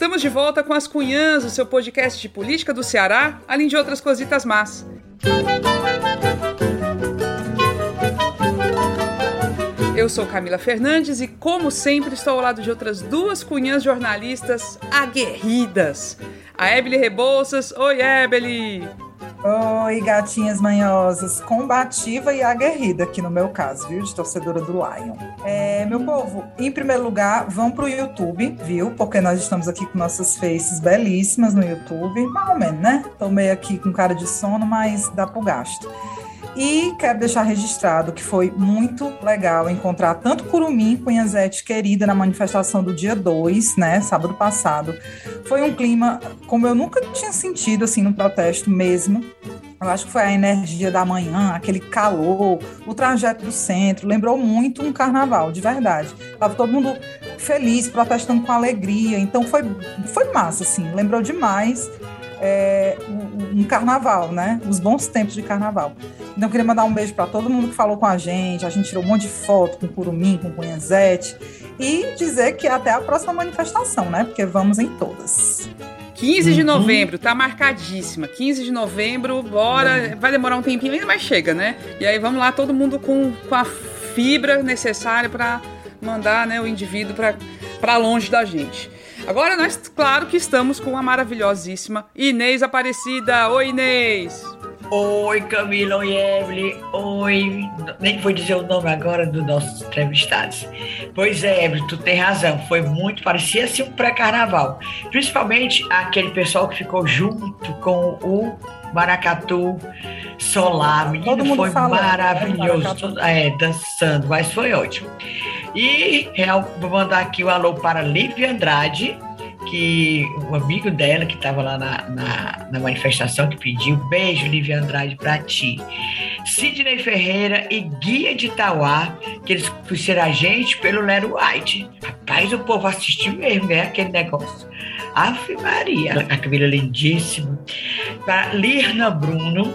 Estamos de volta com as Cunhãs, o seu podcast de política do Ceará, além de outras cositas más. Eu sou Camila Fernandes e, como sempre, estou ao lado de outras duas cunhãs jornalistas aguerridas. A Ebele Rebouças. Oi, Ebele! Oi, gatinhas manhosas, combativa e aguerrida aqui no meu caso, viu, de torcedora do Lion. É, meu povo, em primeiro lugar, vão pro YouTube, viu, porque nós estamos aqui com nossas faces belíssimas no YouTube, mais ou menos, né? Tô meio aqui com cara de sono, mas dá pro gasto. E quero deixar registrado que foi muito legal encontrar tanto Curumim Cunhazete querida na manifestação do dia 2, né, sábado passado. Foi um clima como eu nunca tinha sentido assim no protesto mesmo. Eu acho que foi a energia da manhã, aquele calor, o trajeto do centro, lembrou muito um carnaval, de verdade. Tava todo mundo feliz, protestando com alegria, então foi, foi massa, assim, lembrou demais é, um, um, carnaval, né? Os bons tempos de carnaval. Então, eu queria mandar um beijo para todo mundo que falou com a gente. A gente tirou um monte de foto com Curumim, com Cunhazete. E dizer que até a próxima manifestação, né? Porque vamos em todas. 15 de uhum. novembro, tá marcadíssima. 15 de novembro, bora. Vai demorar um tempinho ainda, mas chega, né? E aí vamos lá, todo mundo com, com a fibra necessária para mandar né, o indivíduo para longe da gente. Agora nós, claro que estamos com a maravilhosíssima Inês Aparecida. Oi, Inês! Oi, Camila, oi, Evelyn, oi. Nem vou dizer o nome agora dos nossos entrevistados. Pois é, Evelyn, tu tem razão. Foi muito, parecia assim um pré-carnaval. Principalmente aquele pessoal que ficou junto com o Maracatu Solar. Menino, foi fala, né? maravilhoso. É, dançando, mas foi ótimo. E real, vou mandar aqui o um alô para Lívia Andrade, que o amigo dela que estava lá na, na, na, manifestação que pediu beijo, Lívia Andrade, para ti. Sidney Ferreira e Guia de Tauá, que eles conheceram a gente pelo Lero White. Rapaz, o povo assistiu mesmo, né? Aquele negócio. Ave Maria, a Camila é lindíssima. Para Lirna Bruno,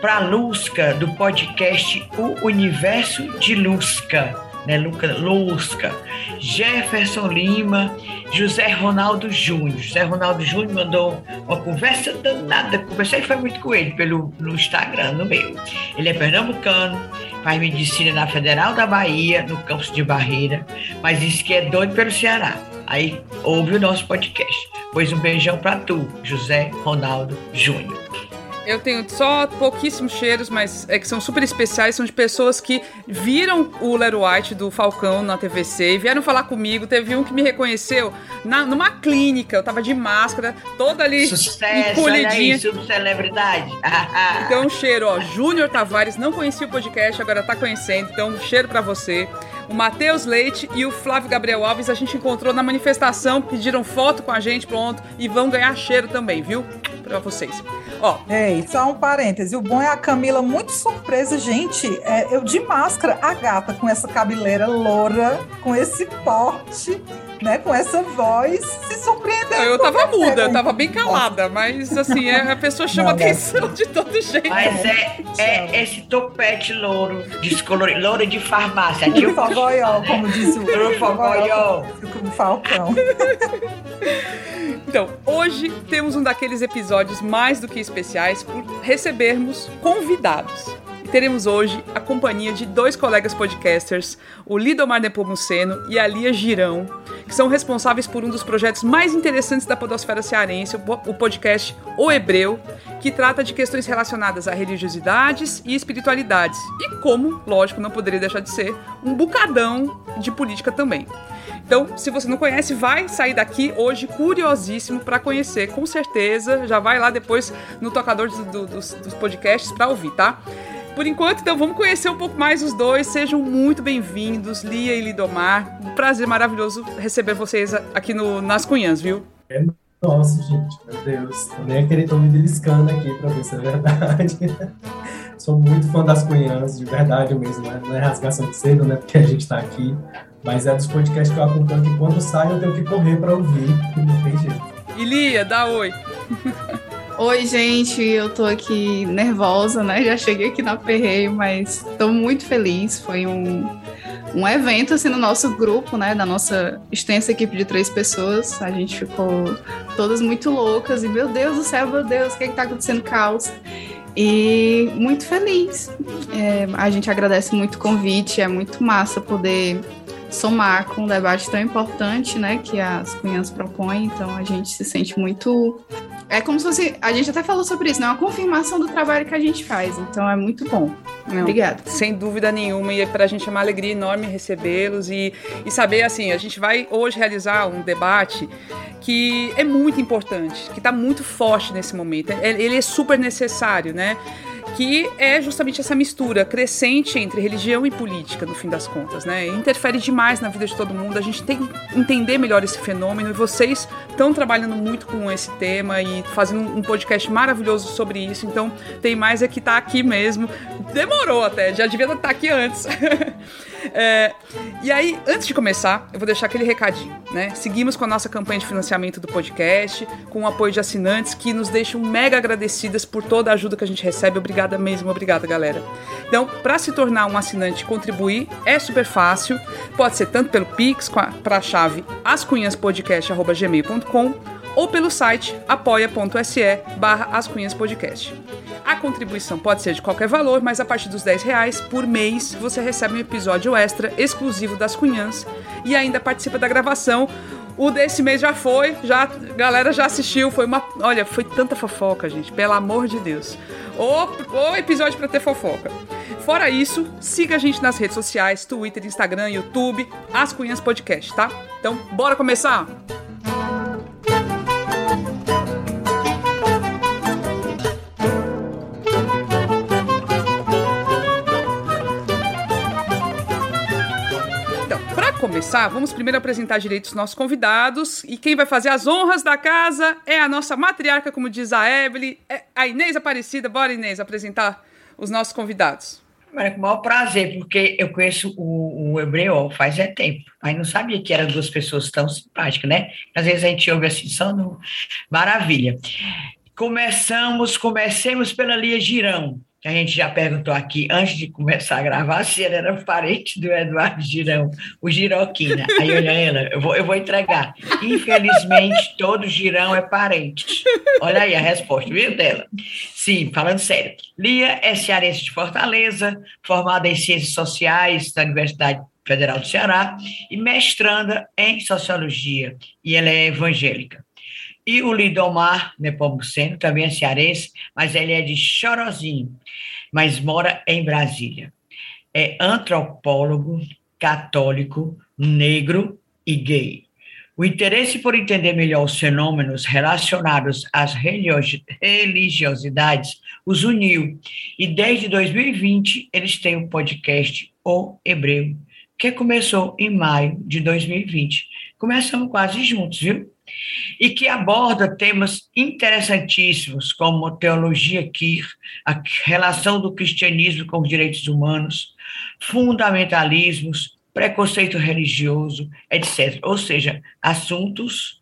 para Lusca, do podcast O Universo de Lusca né, Luca, Lusca, Jefferson Lima, José Ronaldo Júnior. José Ronaldo Júnior mandou uma conversa danada, conversei foi muito com ele pelo, no Instagram, no meu. Ele é pernambucano, faz medicina na Federal da Bahia, no campus de Barreira, mas disse que é doido pelo Ceará. Aí ouve o nosso podcast. Pois um beijão para tu, José Ronaldo Júnior. Eu tenho só pouquíssimos cheiros, mas é que são super especiais. São de pessoas que viram o Lero White do Falcão na TVC e vieram falar comigo. Teve um que me reconheceu na, numa clínica. Eu tava de máscara, toda ali Sucesso. Olha celebridade. então, um cheiro, ó. Júnior Tavares não conhecia o podcast, agora tá conhecendo. Então, um cheiro para você. O Matheus Leite e o Flávio Gabriel Alves a gente encontrou na manifestação, pediram foto com a gente, pronto, e vão ganhar cheiro também, viu? Pra vocês. Ó. Ei, só um parêntese. O bom é a Camila muito surpresa, gente. É, eu de máscara, a gata com essa cabeleira loura, com esse porte né, com essa voz, se surpreendeu. Eu tava muda, eu tava bem calada, mas assim, é, a pessoa chama não, atenção não. de todo jeito. Mas é, é esse topete louro, descolorido, louro de farmácia. O fogoió, como diz o fogoió. O falcão. Então, hoje temos um daqueles episódios mais do que especiais por recebermos convidados teremos hoje a companhia de dois colegas podcasters, o Lidomar Nepomuceno e a Lia Girão, que são responsáveis por um dos projetos mais interessantes da podosfera cearense, o podcast O Hebreu, que trata de questões relacionadas a religiosidades e espiritualidades, e como, lógico, não poderia deixar de ser, um bucadão de política também. Então, se você não conhece, vai sair daqui hoje curiosíssimo para conhecer, com certeza. Já vai lá depois no tocador do, do, dos, dos podcasts para ouvir, tá? Por enquanto, então, vamos conhecer um pouco mais os dois. Sejam muito bem-vindos, Lia e Lidomar. Um prazer maravilhoso receber vocês aqui no, nas Cunhãs, viu? É nossa, gente, meu Deus. Eu nem queria estar me beliscando aqui para ver se é verdade. Sou muito fã das Cunhãs, de verdade mesmo. Né? Não é rasgação de cedo, né? Porque a gente está aqui. Mas é dos podcasts que eu acompanho que quando sai eu tenho que correr para ouvir. Não tem jeito. E Lia, dá oi. Oi, gente, eu tô aqui nervosa, né? Já cheguei aqui na Perreio, mas tô muito feliz. Foi um, um evento assim no nosso grupo, né, da nossa extensa equipe de três pessoas. A gente ficou todas muito loucas e meu Deus do céu, meu Deus, o que é está acontecendo caos? E muito feliz. É, a gente agradece muito o convite, é muito massa poder somar com um debate tão importante, né, que as cunhas propõem, então a gente se sente muito é como se fosse, a gente até falou sobre isso, né, uma confirmação do trabalho que a gente faz, então é muito bom. Não, Obrigada. Sem dúvida nenhuma, e é para a gente é uma alegria enorme recebê-los e, e saber, assim, a gente vai hoje realizar um debate que é muito importante, que está muito forte nesse momento. É, ele é super necessário, né? Que é justamente essa mistura crescente entre religião e política, no fim das contas, né? Interfere demais na vida de todo mundo. A gente tem que entender melhor esse fenômeno e vocês estão trabalhando muito com esse tema e fazendo um podcast maravilhoso sobre isso. Então, tem mais é que tá aqui mesmo. Demorou até, já devia estar aqui antes. É, e aí, antes de começar, eu vou deixar aquele recadinho, né? Seguimos com a nossa campanha de financiamento do podcast, com o apoio de assinantes que nos deixam mega agradecidas por toda a ajuda que a gente recebe. Obrigada mesmo, obrigada, galera. Então, para se tornar um assinante e contribuir, é super fácil. Pode ser tanto pelo Pix, para a chave ascunhaspodcast.gmail.com ou pelo site apoia.se barra ascunhaspodcast. A contribuição pode ser de qualquer valor, mas a partir dos 10 reais por mês você recebe um episódio extra exclusivo das Cunhãs e ainda participa da gravação. O desse mês já foi, já a galera já assistiu, foi uma, olha, foi tanta fofoca, gente, pelo amor de Deus. O, o episódio para ter fofoca. Fora isso, siga a gente nas redes sociais, Twitter, Instagram, YouTube, As Cunhãs Podcast, tá? Então, bora começar? Começar, vamos primeiro apresentar direito os nossos convidados. E quem vai fazer as honras da casa é a nossa matriarca, como diz a Evelyn, é a Inês Aparecida. Bora, Inês, apresentar os nossos convidados. Mas com o maior prazer, porque eu conheço o, o Hebreu faz é tempo, mas não sabia que eram duas pessoas tão simpáticas, né? Às vezes a gente ouve assim, só no... Maravilha. Começamos, comecemos pela Lia Girão a gente já perguntou aqui antes de começar a gravar se ele era parente do Eduardo Girão, o Giroquina. Aí olha ela, eu vou, eu vou entregar. Infelizmente, todo Girão é parente. Olha aí a resposta, viu dela? Sim, falando sério. Lia é cearense de Fortaleza, formada em Ciências Sociais da Universidade Federal do Ceará e mestranda em Sociologia, e ela é evangélica. E o Lidomar Nepomuceno, também é cearense, mas ele é de Chorozinho, mas mora em Brasília. É antropólogo, católico, negro e gay. O interesse por entender melhor os fenômenos relacionados às religiosidades os uniu, e desde 2020 eles têm o um podcast O Hebreu, que começou em maio de 2020. Começamos quase juntos, viu? E que aborda temas interessantíssimos, como teologia queer, a relação do cristianismo com os direitos humanos, fundamentalismos, preconceito religioso, etc. Ou seja, assuntos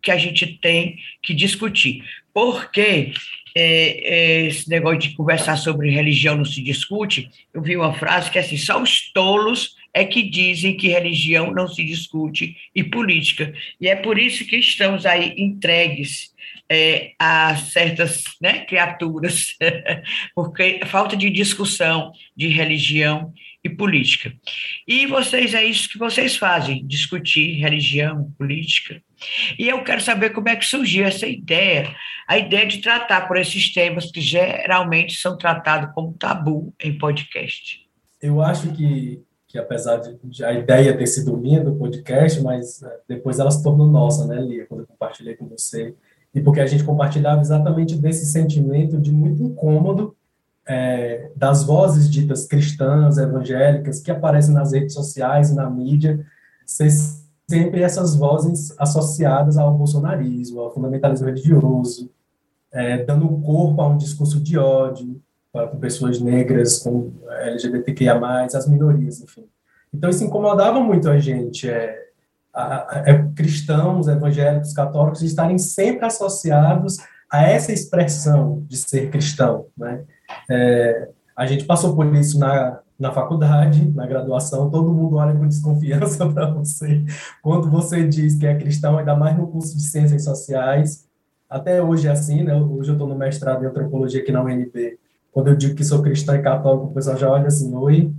que a gente tem que discutir. Porque é, é, esse negócio de conversar sobre religião não se discute, eu vi uma frase que é assim, só os tolos é que dizem que religião não se discute e política. E é por isso que estamos aí entregues é, a certas né, criaturas, porque falta de discussão de religião e política. E vocês, é isso que vocês fazem, discutir religião, política. E eu quero saber como é que surgiu essa ideia, a ideia de tratar por esses temas que geralmente são tratados como tabu em podcast. Eu acho que que apesar de, de, a ideia ter sido minha do podcast, mas né, depois ela se tornou nossa, né, Lia, quando eu compartilhei com você, e porque a gente compartilhava exatamente desse sentimento de muito incômodo é, das vozes ditas cristãs, evangélicas, que aparecem nas redes sociais, na mídia, ser sempre essas vozes associadas ao bolsonarismo, ao fundamentalismo religioso, é, dando corpo a um discurso de ódio, com pessoas negras, com LGBTQIA+, as minorias, enfim. Então, isso incomodava muito a gente, é, a, a, é, cristãos, evangélicos, católicos, estarem sempre associados a essa expressão de ser cristão, né? É, A gente passou por isso na, na faculdade, na graduação, todo mundo olha com desconfiança para você. Quando você diz que é cristão, ainda mais no curso de Ciências Sociais, até hoje é assim, né? Hoje eu estou no mestrado em Antropologia aqui na UNB. Quando eu digo que sou cristão e católico, o pessoal já olha assim, oi,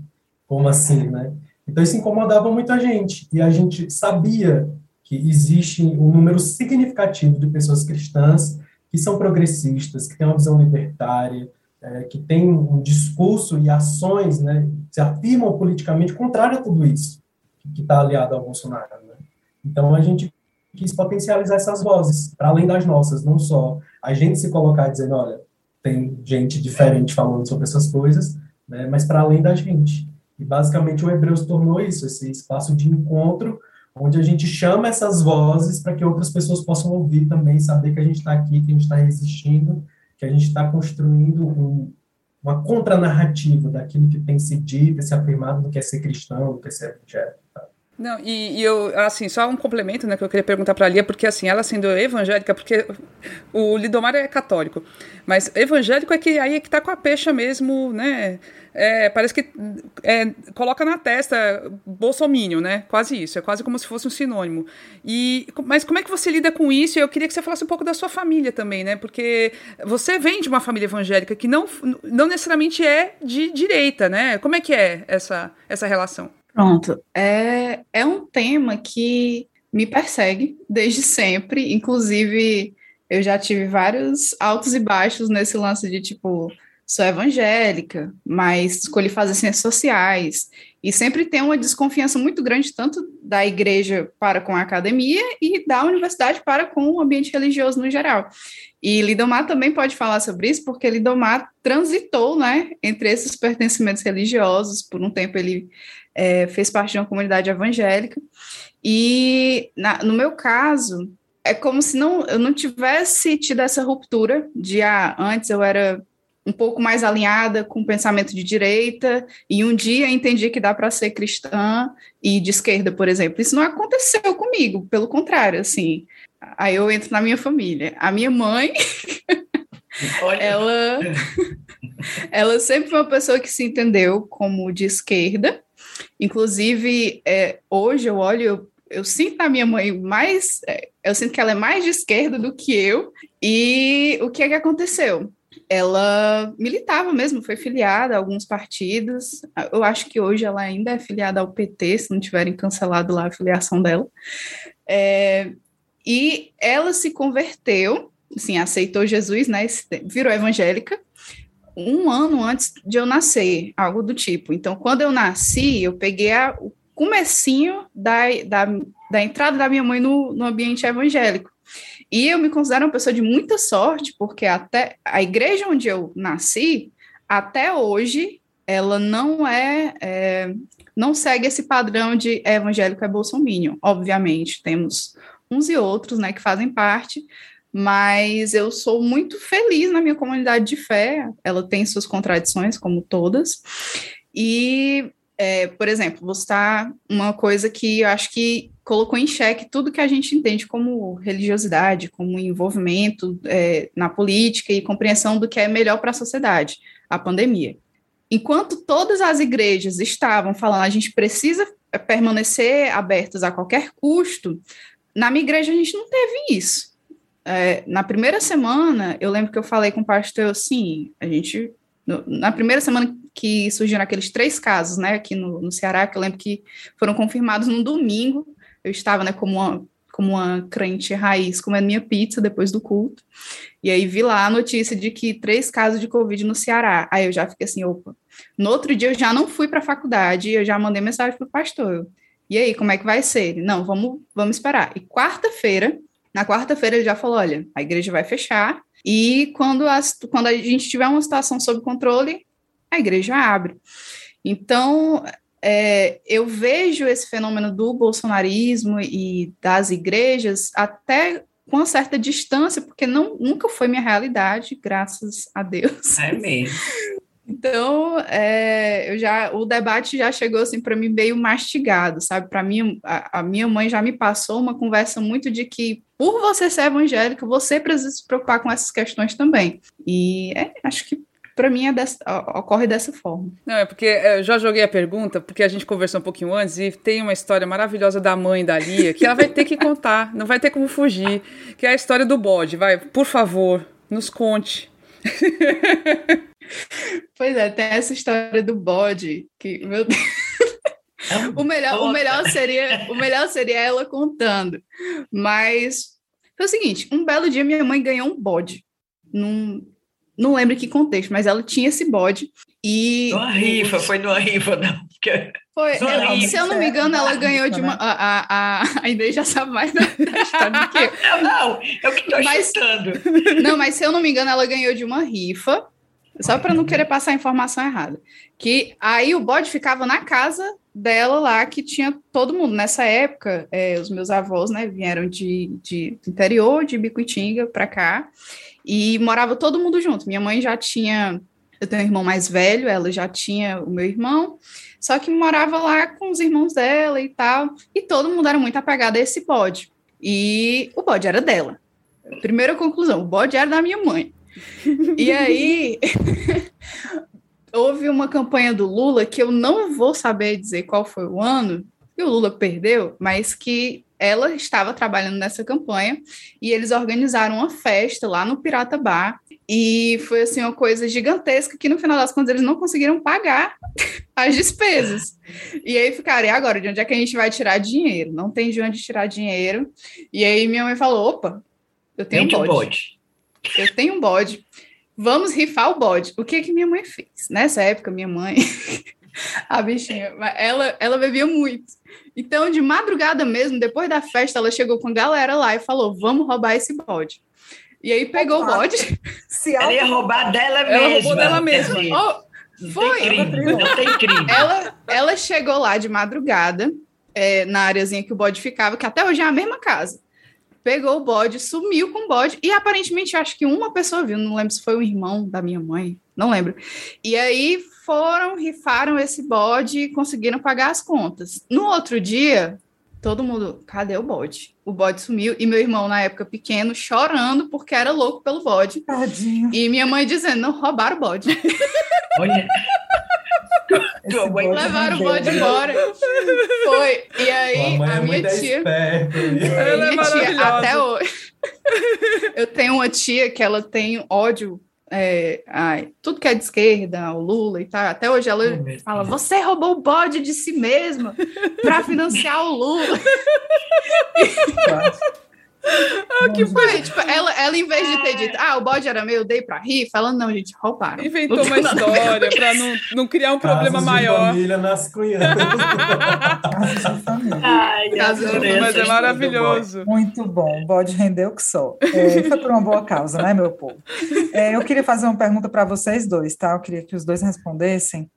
como assim, né? Então isso incomodava muita gente. E a gente sabia que existe um número significativo de pessoas cristãs que são progressistas, que têm uma visão libertária, é, que têm um discurso e ações, né, se afirmam politicamente contrário a tudo isso que está aliado ao Bolsonaro. Né? Então a gente quis potencializar essas vozes, para além das nossas, não só a gente se colocar dizendo, olha, tem gente diferente falando sobre essas coisas, né, mas para além da gente. E basicamente o Hebreus tornou isso, esse espaço de encontro, onde a gente chama essas vozes para que outras pessoas possam ouvir também, saber que a gente está aqui, que a gente está resistindo, que a gente está construindo um, uma contranarrativa daquilo que tem se dito, se afirmado do que é ser cristão, do que é ser evangélico. Não, e, e, eu, assim, só um complemento, né, que eu queria perguntar para a Lia, porque, assim, ela sendo evangélica, porque o Lidomar é católico, mas evangélico é que aí é que tá com a pecha mesmo, né, é, parece que é, coloca na testa bolsomínio, né, quase isso, é quase como se fosse um sinônimo. E, mas como é que você lida com isso? Eu queria que você falasse um pouco da sua família também, né, porque você vem de uma família evangélica que não, não necessariamente é de direita, né, como é que é essa, essa relação? Pronto. É, é um tema que me persegue desde sempre. Inclusive, eu já tive vários altos e baixos nesse lance de tipo, sou evangélica, mas escolhi fazer ciências sociais. E sempre tem uma desconfiança muito grande, tanto da igreja para com a academia e da universidade para com o ambiente religioso no geral. E Lidomar também pode falar sobre isso, porque Lidomar transitou né, entre esses pertencimentos religiosos. Por um tempo ele é, fez parte de uma comunidade evangélica. E na, no meu caso, é como se não, eu não tivesse tido essa ruptura de ah, antes eu era um pouco mais alinhada com o pensamento de direita, e um dia entendi que dá para ser cristã e de esquerda, por exemplo. Isso não aconteceu comigo, pelo contrário, assim. Aí eu entro na minha família. A minha mãe, ela, ela sempre foi uma pessoa que se entendeu como de esquerda, Inclusive, é, hoje eu olho, eu, eu sinto a minha mãe mais, é, eu sinto que ela é mais de esquerda do que eu. E o que é que aconteceu? Ela militava mesmo, foi filiada a alguns partidos. Eu acho que hoje ela ainda é filiada ao PT, se não tiverem cancelado lá a filiação dela. É, e ela se converteu, assim, aceitou Jesus, né? Virou evangélica um ano antes de eu nascer, algo do tipo. Então, quando eu nasci, eu peguei a, o comecinho da, da, da entrada da minha mãe no, no ambiente evangélico. E eu me considero uma pessoa de muita sorte, porque até a igreja onde eu nasci, até hoje, ela não é, é não segue esse padrão de evangélico é bolsominion. Obviamente, temos uns e outros, né, que fazem parte, mas eu sou muito feliz na minha comunidade de fé. Ela tem suas contradições, como todas. E, é, por exemplo, vou citar uma coisa que eu acho que colocou em xeque tudo que a gente entende como religiosidade, como envolvimento é, na política e compreensão do que é melhor para a sociedade, a pandemia. Enquanto todas as igrejas estavam falando a gente precisa permanecer abertas a qualquer custo, na minha igreja a gente não teve isso é, na primeira semana, eu lembro que eu falei com o pastor assim, a gente, no, na primeira semana que surgiram aqueles três casos, né, aqui no, no Ceará, que eu lembro que foram confirmados no domingo, eu estava, né, como uma, como uma crente raiz, comendo minha pizza depois do culto, e aí vi lá a notícia de que três casos de Covid no Ceará, aí eu já fiquei assim, opa, no outro dia eu já não fui para a faculdade, eu já mandei mensagem para o pastor, e aí, como é que vai ser? Não, vamos, vamos esperar. E quarta-feira, na quarta-feira ele já falou: olha, a igreja vai fechar, e quando, as, quando a gente tiver uma situação sob controle, a igreja abre. Então, é, eu vejo esse fenômeno do bolsonarismo e das igrejas até com uma certa distância, porque não, nunca foi minha realidade, graças a Deus. É mesmo. Então, é, eu já, o debate já chegou assim para mim meio mastigado, sabe? Para mim, a, a, minha mãe já me passou uma conversa muito de que, por você ser evangélico, você precisa se preocupar com essas questões também. E é, acho que para mim é dessa, ocorre dessa forma. Não, é porque eu já joguei a pergunta, porque a gente conversou um pouquinho antes e tem uma história maravilhosa da mãe da Lia que ela vai ter que contar, não vai ter como fugir, que é a história do bode. Vai, por favor, nos conte. Pois é, tem essa história do bode que, meu Deus. O melhor, o melhor seria, o melhor seria ela contando. Mas foi o seguinte, um belo dia minha mãe ganhou um bode. Num, não lembro que contexto, mas ela tinha esse bode e numa rifa, foi numa rifa, não. Foi, ela, se eu não me engano, ela ganhou de uma. A, a, a, a Inês já sabe mais da, da história do que eu. Não, não, eu que estou chutando. Não, mas se eu não me engano, ela ganhou de uma rifa, só para não querer passar a informação errada. Que aí o bode ficava na casa dela lá, que tinha todo mundo. Nessa época, é, os meus avós, né, vieram de, de, do interior, de Bicuitinga, para cá, e morava todo mundo junto. Minha mãe já tinha. Eu tenho um irmão mais velho, ela já tinha o meu irmão, só que morava lá com os irmãos dela e tal, e todo mundo era muito apegado a esse bode. E o bode era dela. Primeira conclusão, o bode era da minha mãe. E aí, houve uma campanha do Lula que eu não vou saber dizer qual foi o ano que o Lula perdeu, mas que ela estava trabalhando nessa campanha e eles organizaram uma festa lá no Pirata Bar e foi assim uma coisa gigantesca que no final das contas eles não conseguiram pagar as despesas. E aí ficaram, e agora, de onde é que a gente vai tirar dinheiro? Não tem de onde tirar dinheiro. E aí minha mãe falou: opa, eu tenho um bode. Eu tenho um bode. Vamos rifar o bode. O que que minha mãe fez? Nessa época, minha mãe, a bichinha, ela, ela bebia muito. Então, de madrugada mesmo, depois da festa, ela chegou com a galera lá e falou: vamos roubar esse bode. E aí pegou Opa. o bode. Se ela ia roubar dela mesma. Ela roubou dela mesma. Oh, foi. Tem crime, não tem crime. Ela, ela chegou lá de madrugada, é, na areazinha que o bode ficava, que até hoje é a mesma casa. Pegou o bode, sumiu com o bode, e aparentemente acho que uma pessoa viu, não lembro se foi o irmão da minha mãe, não lembro. E aí foram, rifaram esse bode e conseguiram pagar as contas. No outro dia, todo mundo, cadê o bode? O bode sumiu e meu irmão, na época pequeno, chorando porque era louco pelo bode. Tadinho. E minha mãe dizendo, não roubaram o bode. Olha. Levaram o bode embora. Foi. E aí, a é minha tia. Esperta, ela é tia, até hoje. Eu tenho uma tia que ela tem ódio é, ai, tudo que é de esquerda, o Lula e tal, até hoje ela oh, fala: você roubou o bode de si mesma para financiar o Lula. Ah, que foi, tipo, ela, ela, em vez de ter dito, ah, o bode era meu, eu dei pra rir, falando, não, gente, roubaram. Inventou uma história pra não, não criar um problema Casos maior. De família nas cunhadas. Ai, Casos de mas é maravilhoso. Muito bom, o bode rendeu que só. É, foi por uma boa causa, né, meu povo? É, eu queria fazer uma pergunta para vocês dois, tá? Eu queria que os dois respondessem.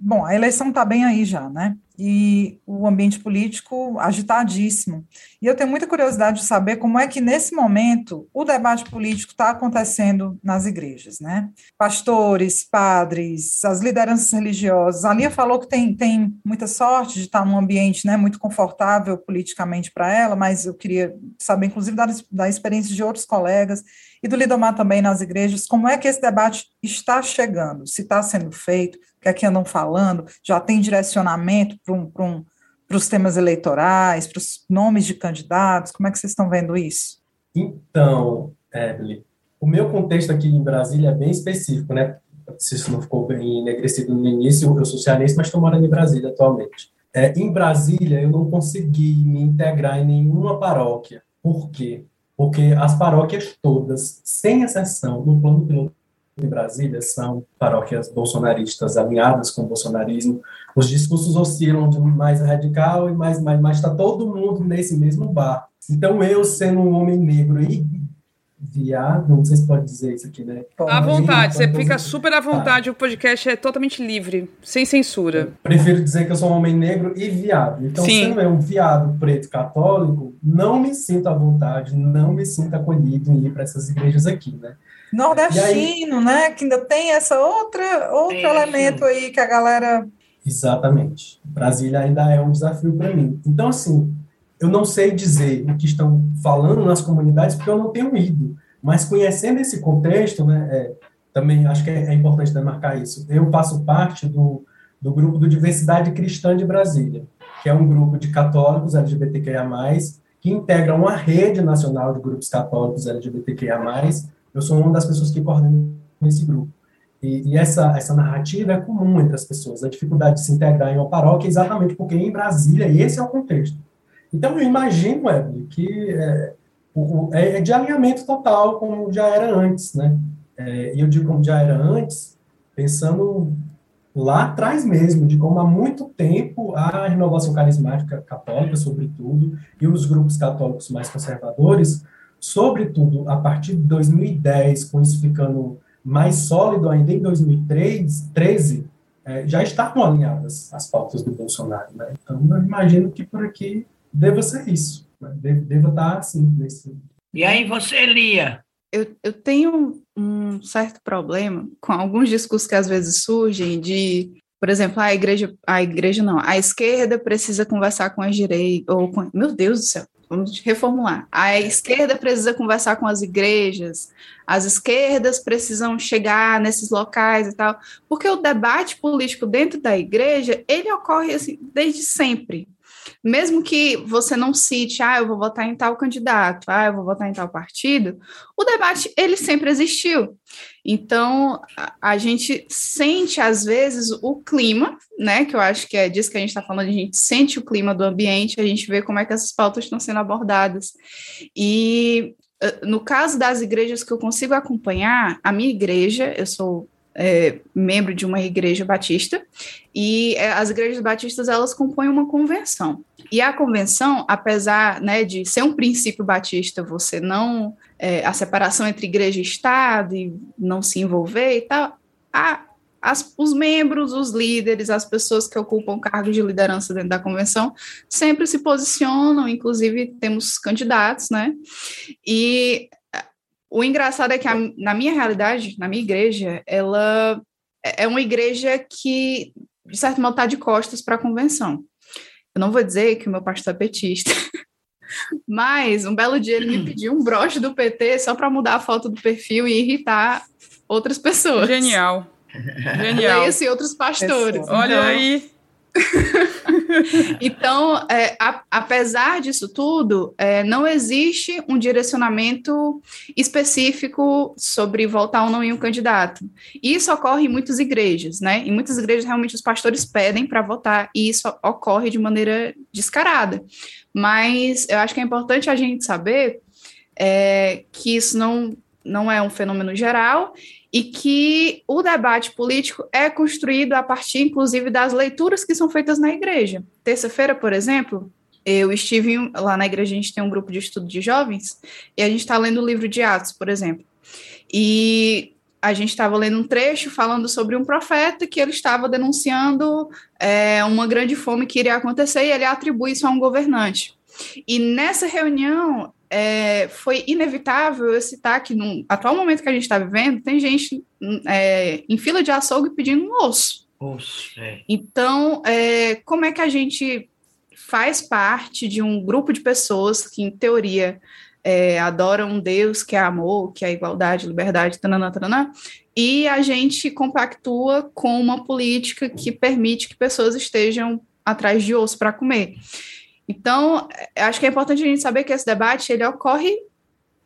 Bom, a eleição está bem aí já, né? E o ambiente político agitadíssimo. E eu tenho muita curiosidade de saber como é que, nesse momento, o debate político está acontecendo nas igrejas, né? Pastores, padres, as lideranças religiosas. A Lia falou que tem, tem muita sorte de estar num ambiente né, muito confortável politicamente para ela, mas eu queria saber, inclusive, da, da experiência de outros colegas e do Lidomar também nas igrejas, como é que esse debate está chegando, se está sendo feito, que aqui andam falando, já tem direcionamento para um, um, os temas eleitorais, para os nomes de candidatos, como é que vocês estão vendo isso? Então, Evelyn, o meu contexto aqui em Brasília é bem específico, né? Se isso não ficou bem enegrecido no início, eu sou cearense, mas estou morando em Brasília atualmente. É, em Brasília, eu não consegui me integrar em nenhuma paróquia. Por quê? Porque as paróquias todas, sem exceção, no plano piloto de Brasília são paróquias bolsonaristas alinhadas com o bolsonarismo. Os discursos oscilam de mais radical e mais, mais, mas está todo mundo nesse mesmo bar. Então eu sendo um homem negro e viado, não sei se pode dizer isso aqui, né? À vontade, você fica super à vontade, tá. o podcast é totalmente livre, sem censura. Eu prefiro dizer que eu sou um homem negro e viado. Então, Sim. sendo eu um viado preto católico, não me sinto à vontade, não me sinto acolhido em ir para essas igrejas aqui, né? Nordestino, aí, né? Que ainda tem essa outra outro é, elemento aí que a galera. Exatamente. Brasília ainda é um desafio para mim. Então, assim, eu não sei dizer o que estão falando nas comunidades porque eu não tenho ido, mas conhecendo esse contexto, né, é, também acho que é, é importante demarcar isso. Eu faço parte do, do grupo do Diversidade Cristã de Brasília, que é um grupo de católicos LGBTQIA+, que integra uma rede nacional de grupos católicos LGBTQIA+. Eu sou uma das pessoas que coordena esse grupo. E, e, essa, essa narrativa é comum entre as pessoas, a dificuldade de se integrar em uma paróquia, exatamente porque em Brasília esse é o contexto. Então, eu imagino, Evelyn, que é, o, é, é de alinhamento total, como já era antes, né? É, e eu digo como já era antes, pensando lá atrás mesmo, de como há muito tempo a renovação carismática católica, sobretudo, e os grupos católicos mais conservadores, sobretudo a partir de 2010, com isso ficando mais sólido ainda em 2013, é, já estavam alinhadas as pautas do Bolsonaro. Né? Então, eu imagino que por aqui deva ser isso, né? deva estar assim. Nesse... E aí você, Lia? Eu, eu tenho um certo problema com alguns discursos que às vezes surgem de, por exemplo, a igreja, a igreja não, a esquerda precisa conversar com a direita, ou com, meu Deus do céu, vamos reformular. A esquerda precisa conversar com as igrejas, as esquerdas precisam chegar nesses locais e tal, porque o debate político dentro da igreja, ele ocorre assim desde sempre. Mesmo que você não cite, ah, eu vou votar em tal candidato, ah, eu vou votar em tal partido, o debate ele sempre existiu. Então, a, gente sente às vezes o clima, né, que eu acho que é disso que a gente está falando, a gente sente o clima do ambiente, a gente vê como é que essas pautas estão sendo abordadas. E eh, no caso das igrejas que eu consigo acompanhar, a minha igreja, eu sou é, membro de uma igreja batista, e é, as igrejas batistas elas compõem uma convenção. E a convenção, apesar né, de ser um princípio batista, você não é, a separação entre igreja e Estado e não se envolver e tal, a, as, os membros, os líderes, as pessoas que ocupam cargos de liderança dentro da convenção sempre se posicionam, inclusive temos candidatos, né? E o engraçado é que a, na minha realidade, na minha igreja, ela é, é uma igreja que, de certo modo, está de costas para a convenção. Eu não vou dizer que o meu pastor é petista, mas um belo dia ele me pediu um broche do PT só para mudar a foto do perfil e irritar outras pessoas. Genial. Genial. E outros pastores. Olha então, aí. então, é, a, apesar disso tudo, é, não existe um direcionamento específico sobre votar ou não em um candidato. Isso ocorre em muitas igrejas, né? Em muitas igrejas, realmente, os pastores pedem para votar, e isso ocorre de maneira descarada. Mas eu acho que é importante a gente saber é, que isso não, não é um fenômeno geral e que o debate político é construído a partir, inclusive, das leituras que são feitas na igreja. Terça-feira, por exemplo, eu estive lá na igreja, a gente tem um grupo de estudo de jovens, e a gente está lendo o livro de Atos, por exemplo. E a gente estava lendo um trecho falando sobre um profeta que ele estava denunciando é, uma grande fome que iria acontecer e ele atribui isso a um governante. E nessa reunião, é, foi inevitável eu citar que no atual momento que a gente está vivendo, tem gente é, em fila de açougue pedindo um osso. Osso, é. Então, é, como é que a gente faz parte de um grupo de pessoas que, em teoria, é, adoram um Deus que é amor, que é igualdade, liberdade, tanana, tanana, e a gente compactua com uma política que permite que pessoas estejam atrás de osso para comer. Então, acho que é importante a gente saber que esse debate ele ocorre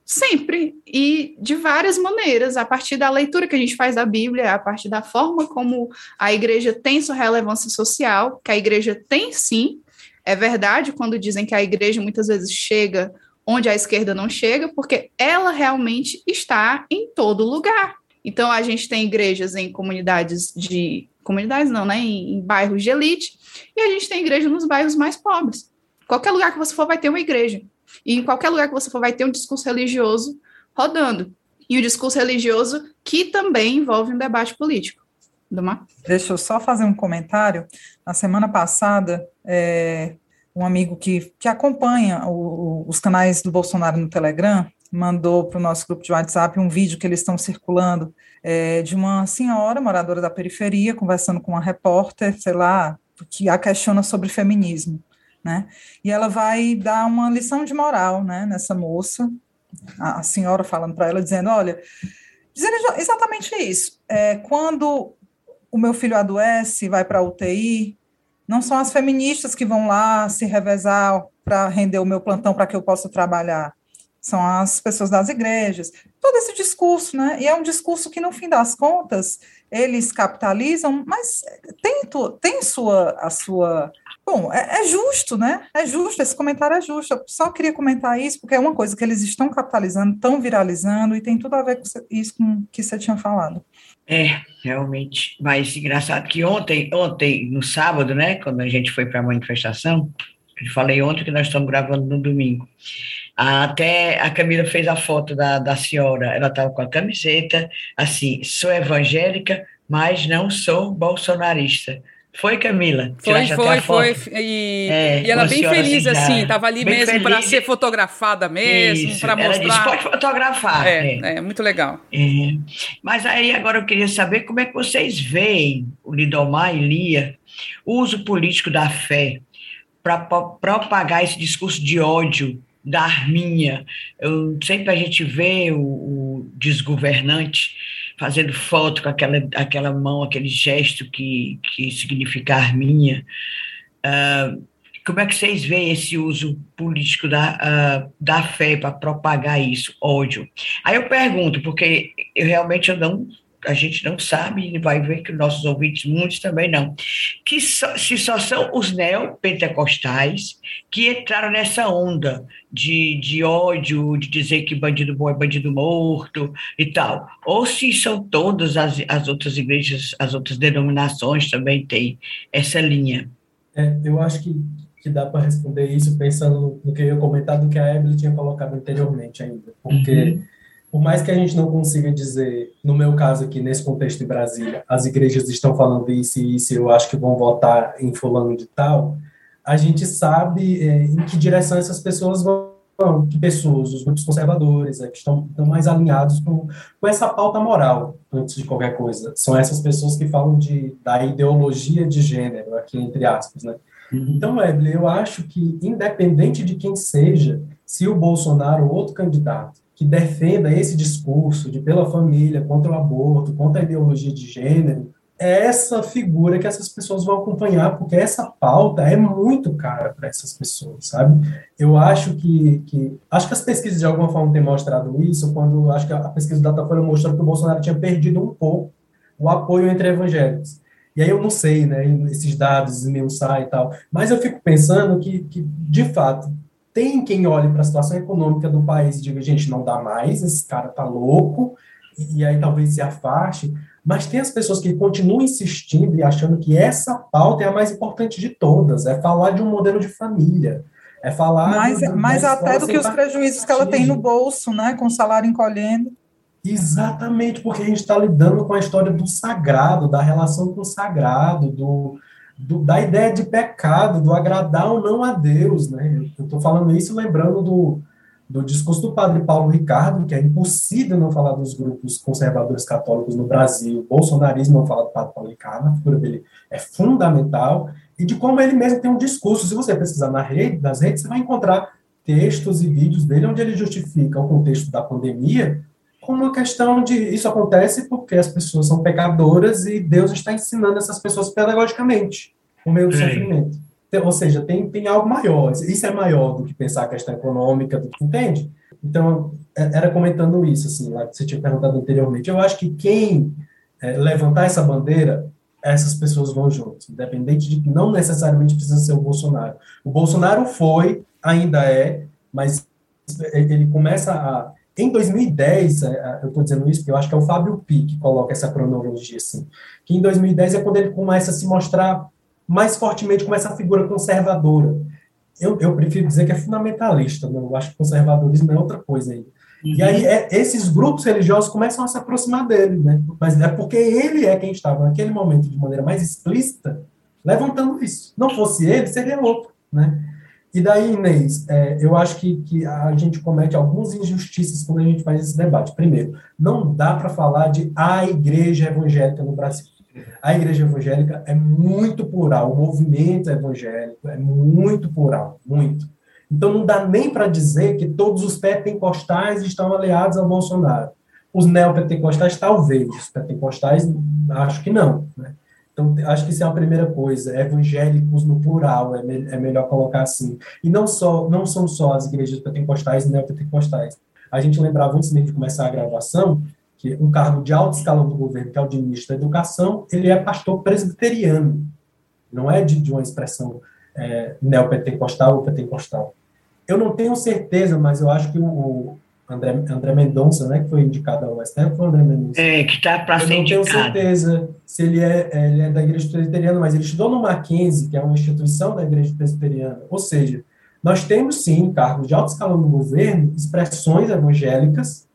sempre e de várias maneiras, a partir da leitura que a gente faz da Bíblia, a partir da forma como a igreja tem sua relevância social, que a igreja tem sim, é verdade quando dizem que a igreja muitas vezes chega onde a esquerda não chega, porque ela realmente está em todo lugar. Então a gente tem igrejas em comunidades de comunidades não, né, em, em bairros de elite, e a gente tem igreja nos bairros mais pobres. Qualquer lugar que você for vai ter uma igreja. E em qualquer lugar que você for vai ter um discurso religioso rodando. E o discurso religioso que também envolve um debate político. Domar? Deixa eu só fazer um comentário. Na semana passada, é, um amigo que, que acompanha o, os canais do Bolsonaro no Telegram mandou para o nosso grupo de WhatsApp um vídeo que eles estão circulando é, de uma senhora moradora da periferia conversando com uma repórter, sei lá, que a questiona sobre feminismo né? E ela vai dar uma lição de moral, né, nessa moça, a, a senhora falando para ela, dizendo, olha, dizendo exatamente isso. É, quando o meu filho adoece, vai para a UTI, não são as feministas que vão lá se revezar para render o meu plantão para que eu possa trabalhar. São as pessoas das igrejas. Todo esse discurso, né? E é um discurso que, no fim das contas, eles capitalizam, mas tem, tem sua, a sua. Bom, é, é, justo, né? É justo, esse comentário é justo. Eu só queria comentar isso, porque é uma coisa que eles estão capitalizando, estão viralizando, e tem tudo a ver com isso com que você tinha falado. É, realmente. Mas engraçado que ontem, ontem, no sábado, né, quando a gente foi para a manifestação, eu falei ontem que nós estamos gravando no domingo. Até a Camila fez a foto da, da senhora, ela estava com a camiseta, assim, sou evangélica, mas não sou bolsonarista. Foi, Camila? Foi, foi, foi. E, é, e ela bem feliz, assim, estava ali mesmo para ser fotografada mesmo, para mostrar. Ela disse, pode fotografar. É, é. é muito legal. É. Mas aí agora eu queria saber como é que vocês veem, o Lidomar e Lia, o uso político da fé para propagar esse discurso de ódio da arminha. Eu, sempre a gente vê o, o desgovernante fazendo foto com aquela, aquela mão, aquele gesto que, que significa arminha. Uh, como é que vocês veem esse uso político da, uh, da fé para propagar isso, ódio? Aí eu pergunto, porque eu realmente eu não a gente não sabe, e vai ver que nossos ouvintes, muitos também não, que só, se só são os neopentecostais que entraram nessa onda de, de ódio, de dizer que bandido bom é bandido morto e tal, ou se são todas as, as outras igrejas, as outras denominações também têm essa linha. É, eu acho que, que dá para responder isso pensando no que eu ia comentar do que a Evelyn tinha colocado anteriormente ainda, porque... Uhum por mais que a gente não consiga dizer, no meu caso aqui, nesse contexto de Brasília, as igrejas estão falando isso e isso, eu acho que vão votar em fulano de tal, a gente sabe é, em que direção essas pessoas vão, que pessoas, os grupos conservadores, é, que estão, estão mais alinhados com, com essa pauta moral, antes de qualquer coisa. São essas pessoas que falam de, da ideologia de gênero, aqui entre aspas, né? Uhum. Então, Evelyn, eu acho que, independente de quem seja, se o Bolsonaro ou outro candidato que defenda esse discurso de pela família, contra o aborto, contra a ideologia de gênero, é essa figura que essas pessoas vão acompanhar, porque essa pauta é muito cara para essas pessoas, sabe? Eu acho que, que acho que as pesquisas de alguma forma têm mostrado isso, quando acho que a pesquisa da Datafolha mostrou que o Bolsonaro tinha perdido um pouco o apoio entre evangélicos. E aí eu não sei, né, esses dados esmiuçar e tal, mas eu fico pensando que, que de fato, tem quem olhe para a situação econômica do país e diga, gente, não dá mais, esse cara tá louco, e, e aí talvez se afaste, mas tem as pessoas que continuam insistindo e achando que essa pauta é a mais importante de todas, é falar de um modelo de família, é falar... Mais, do, mais até do que os prejuízos que ela tem no bolso, né, com o salário encolhendo. Exatamente, porque a gente está lidando com a história do sagrado, da relação com o sagrado, do, do, da ideia de pecado, do agradar ou não a Deus, né? Eu estou falando isso lembrando do, do discurso do padre Paulo Ricardo, que é impossível não falar dos grupos conservadores católicos no Brasil, bolsonarismo não falar do padre Paulo Ricardo, a figura dele é fundamental, e de como ele mesmo tem um discurso. Se você pesquisar na rede, nas redes, você vai encontrar textos e vídeos dele onde ele justifica o contexto da pandemia uma questão de isso acontece porque as pessoas são pecadoras e Deus está ensinando essas pessoas pedagogicamente, por meio do Sim. sofrimento. Então, ou seja, tem, tem algo maior. Isso é maior do que pensar a questão econômica, do que entende? Então, é, era comentando isso, assim, lá que você tinha perguntado anteriormente. Eu acho que quem é, levantar essa bandeira, essas pessoas vão junto, independente de que não necessariamente precisa ser o Bolsonaro. O Bolsonaro foi, ainda é, mas ele começa a em 2010, é, é, eu estou dizendo isso porque eu acho que é o Fábio Pi que coloca essa cronologia assim, que em 2010 é quando ele começa a se mostrar mais fortemente como essa figura conservadora. Eu, eu prefiro dizer que é fundamentalista, não, eu acho que conservadorismo é outra coisa ainda. Uhum. E aí é, esses grupos religiosos começam a se aproximar dele, né? Mas é porque ele é quem estava naquele momento de maneira mais explícita levantando isso. Não fosse ele, seria outro, né? E daí, Inês, é, eu acho que, que a gente comete algumas injustiças quando a gente faz esse debate. Primeiro, não dá para falar de a igreja evangélica no Brasil. A igreja evangélica é muito plural, o movimento evangélico é muito plural, muito. Então não dá nem para dizer que todos os pentecostais estão aliados ao Bolsonaro. Os neopentecostais, talvez. Os pentecostais, acho que não. Né? Então, acho que isso é a primeira coisa. Evangélicos no plural, é, me, é melhor colocar assim. E não, só, não são só as igrejas pentecostais e neopentecostais. A gente lembrava antes de começar a gravação que um cargo de alto escalão do governo, que é o de ministro da Educação, ele é pastor presbiteriano. Não é de, de uma expressão é, neopentecostal ou pentecostal. Eu não tenho certeza, mas eu acho que o, André, André Mendonça, né, que foi indicado ao STF, foi o André Mendonça. É, que está para ser indicado. Eu não tenho certeza se ele é, é, ele é da Igreja Presbiteriana, mas ele estudou no Mackenzie, que é uma instituição da Igreja Presbiteriana. Ou seja, nós temos sim, cargos de alto escalão no governo, expressões evangélicas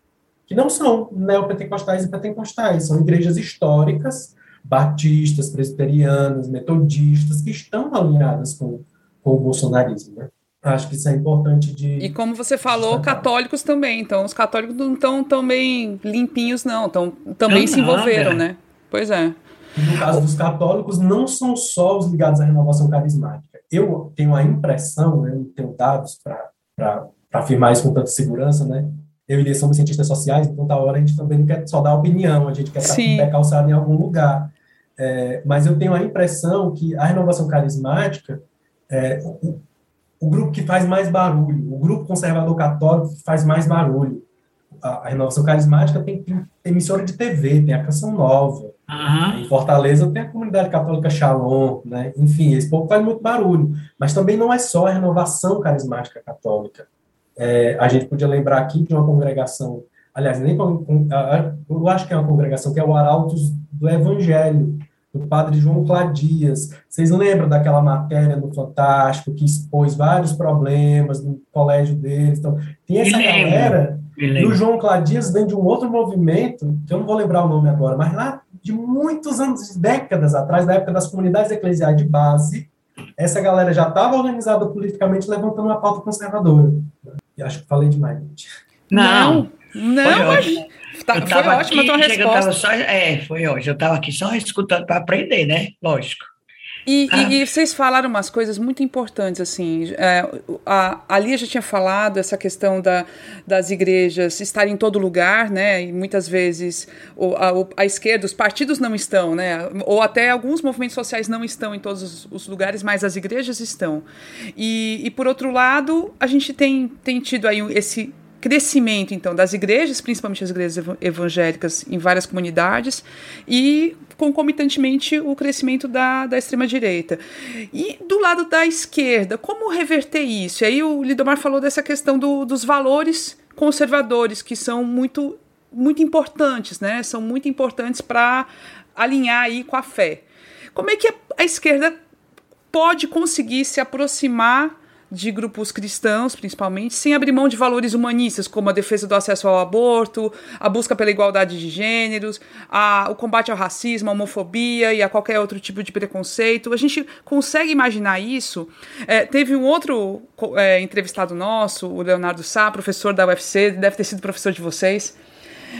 que não são neopentecostais e pentecostais, são igrejas históricas, batistas, presbiterianas, metodistas, que estão alinhadas com, com o bolsonarismo. Né? Acho que isso é importante de. E como você falou, destacar. católicos também. Então, os católicos não estão tão bem limpinhos, não. Tão, também não se envolveram, nada. né? Pois é. no caso dos católicos, não são só os ligados à renovação carismática. Eu tenho a impressão, eu não tenho dados para afirmar isso com tanta segurança, né? Eu e ele somos cientistas sociais, então, da hora, a gente também não quer só dar opinião, a gente quer estar pé calçado em algum lugar. É, mas eu tenho a impressão que a renovação carismática, é, o grupo que faz mais barulho, o grupo conservador católico que faz mais barulho. A, a Renovação Carismática tem, tem, emissora de TV, tem a Canção Nova. Uhum. Em Fortaleza tem a comunidade católica Shalom, né? Enfim, esse povo faz muito barulho. Mas também não é só a renovação carismática católica. É, a gente podia lembrar aqui de uma congregação, aliás, nem eu acho que é uma congregação que é o Arautos do Evangelho, do padre João Cladias. Vocês lembram daquela matéria no Fantástico que expôs vários problemas no colégio deles? Então, tem essa galera. O João Cladias vem de um outro movimento, que eu não vou lembrar o nome agora, mas lá de muitos anos, décadas atrás, da época das comunidades eclesiais de base, essa galera já estava organizada politicamente levantando uma pauta conservadora. E acho que falei demais, gente. Não, não, não mas Tá, eu foi ótima a tua resposta. Só, é, foi hoje. Eu estava aqui só escutando para aprender, né? Lógico. E, ah. e, e, vocês falaram umas coisas muito importantes, assim. É, a, a Lia já tinha falado essa questão da, das igrejas estarem em todo lugar, né? E muitas vezes o, a, a, esquerda, os partidos não estão, né? Ou até alguns movimentos sociais não estão em todos os, os lugares, mas as igrejas estão. E, e por outro lado, a gente tem, tem tido aí esse crescimento, então, das igrejas, principalmente as igrejas evangélicas em várias comunidades, e concomitantemente o crescimento da, da extrema-direita. E do lado da esquerda, como reverter isso? E aí o Lidomar falou dessa questão do, dos valores conservadores, que são muito, muito importantes, né? São muito importantes para alinhar aí com a fé. Como é que a, a esquerda pode conseguir se aproximar de grupos cristãos, principalmente, sem abrir mão de valores humanistas, como a defesa do acesso ao aborto, a busca pela igualdade de gêneros, a, o combate ao racismo, à homofobia e a qualquer outro tipo de preconceito. A gente consegue imaginar isso. É, teve um outro é, entrevistado nosso, o Leonardo Sá, professor da UFC, deve ter sido professor de vocês,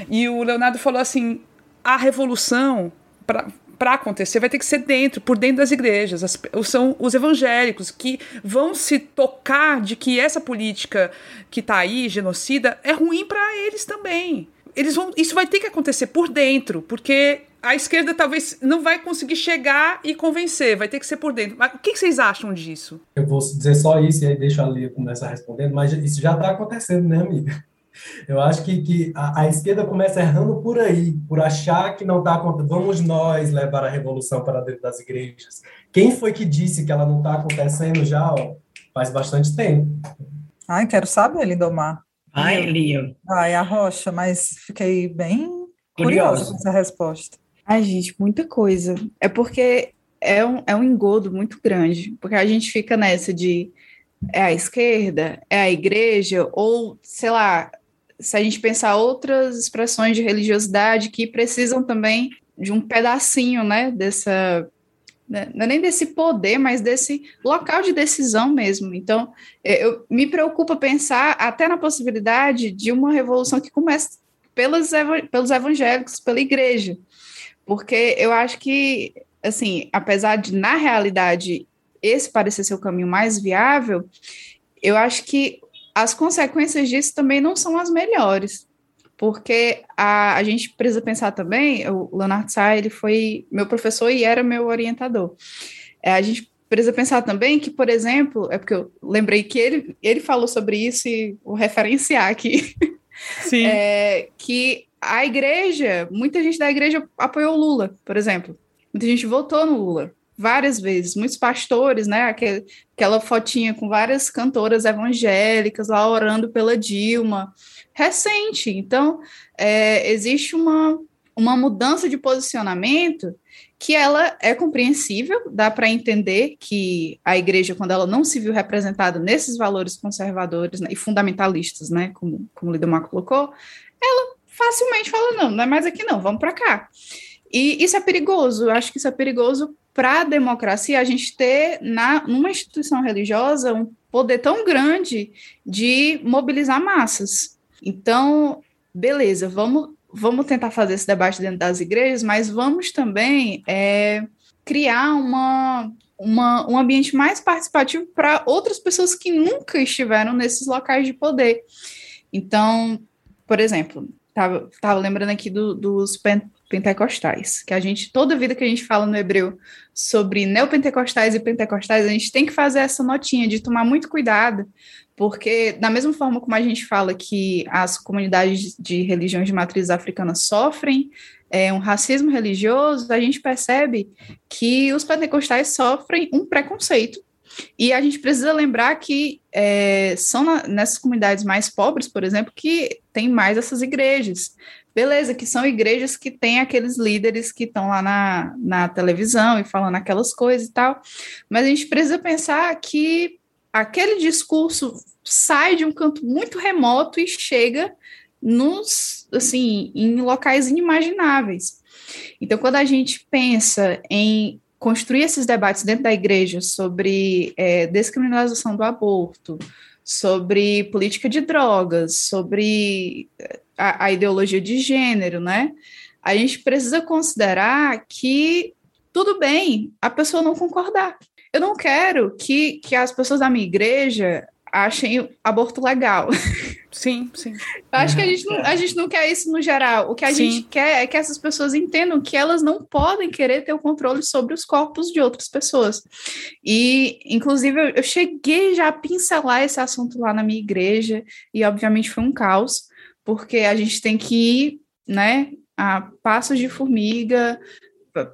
e o Leonardo falou assim: a revolução. Pra, para acontecer vai ter que ser dentro, por dentro das igrejas. As, são os evangélicos que vão se tocar de que essa política que está aí, genocida, é ruim para eles também. Eles vão, isso vai ter que acontecer por dentro, porque a esquerda talvez não vai conseguir chegar e convencer, vai ter que ser por dentro. Mas o que, vocês acham disso? Eu vou dizer só isso e aí deixa a Lia começar respondendo, mas isso já está acontecendo, né, amiga? Eu acho que, que a, a, esquerda começa errando por aí, por achar que não está acontecendo. Vamos nós levar a revolução para dentro das igrejas. Quem foi que disse que ela não está acontecendo já? Ó, faz bastante tempo. Ai, quero saber, Lindomar. Ai, Lio. Ai, a rocha, mas fiquei bem curiosa com essa resposta. Ai, gente, muita coisa. É porque é um, é um engodo muito grande, porque a gente fica nessa de é a esquerda, é a igreja, ou, sei lá, se a gente pensar outras expressões de religiosidade que precisam também de um pedacinho, né, dessa né, não é nem desse poder, mas desse local de decisão mesmo. Então, é, eu me preocupa pensar até na possibilidade de uma revolução que comece pelos, pelos evangélicos, pela igreja, porque eu acho que, assim, apesar de na realidade esse parecer ser o caminho mais viável, eu acho que as consequências disso também não são as melhores, porque a, a gente precisa pensar também, o Leonardo Sá, ele foi meu professor e era meu orientador. É, a gente precisa pensar também que, por exemplo, é porque eu lembrei que ele, ele falou sobre isso e vou referenciar aqui. Sim. É, que a igreja, muita gente da igreja apoiou o Lula, por exemplo. Muita gente votou no Lula várias vezes, muitos pastores, né? Aquele, aquela fotinha com várias cantoras evangélicas lá orando pela Dilma, recente. Então, é, existe uma, uma mudança de posicionamento que ela é compreensível, dá para entender que a igreja, quando ela não se viu representada nesses valores conservadores né, e fundamentalistas, né, como, como o Lidomar colocou, ela facilmente fala, não, não é mais aqui não, vamos para cá. E isso é perigoso, eu acho que isso é perigoso para a democracia, a gente ter na, numa instituição religiosa um poder tão grande de mobilizar massas. Então, beleza, vamos, vamos tentar fazer esse debate dentro das igrejas, mas vamos também é, criar uma, uma, um ambiente mais participativo para outras pessoas que nunca estiveram nesses locais de poder. Então, por exemplo, estava lembrando aqui do, dos pentecostais, que a gente, toda vida que a gente fala no hebreu sobre neopentecostais e pentecostais, a gente tem que fazer essa notinha de tomar muito cuidado, porque da mesma forma como a gente fala que as comunidades de religiões de matriz africana sofrem é, um racismo religioso, a gente percebe que os pentecostais sofrem um preconceito e a gente precisa lembrar que é, são na, nessas comunidades mais pobres, por exemplo, que tem mais essas igrejas. Beleza, que são igrejas que têm aqueles líderes que estão lá na, na televisão e falando aquelas coisas e tal, mas a gente precisa pensar que aquele discurso sai de um canto muito remoto e chega nos, assim, em locais inimagináveis. Então, quando a gente pensa em construir esses debates dentro da igreja sobre é, descriminalização do aborto, sobre política de drogas, sobre a, a ideologia de gênero, né? A gente precisa considerar que tudo bem a pessoa não concordar. Eu não quero que, que as pessoas da minha igreja achem aborto legal. Sim, sim. Eu acho que a gente, não, a gente não quer isso no geral. O que a sim. gente quer é que essas pessoas entendam que elas não podem querer ter o controle sobre os corpos de outras pessoas. E, inclusive, eu, eu cheguei já a pincelar esse assunto lá na minha igreja, e obviamente foi um caos porque a gente tem que ir, né, a passos de formiga,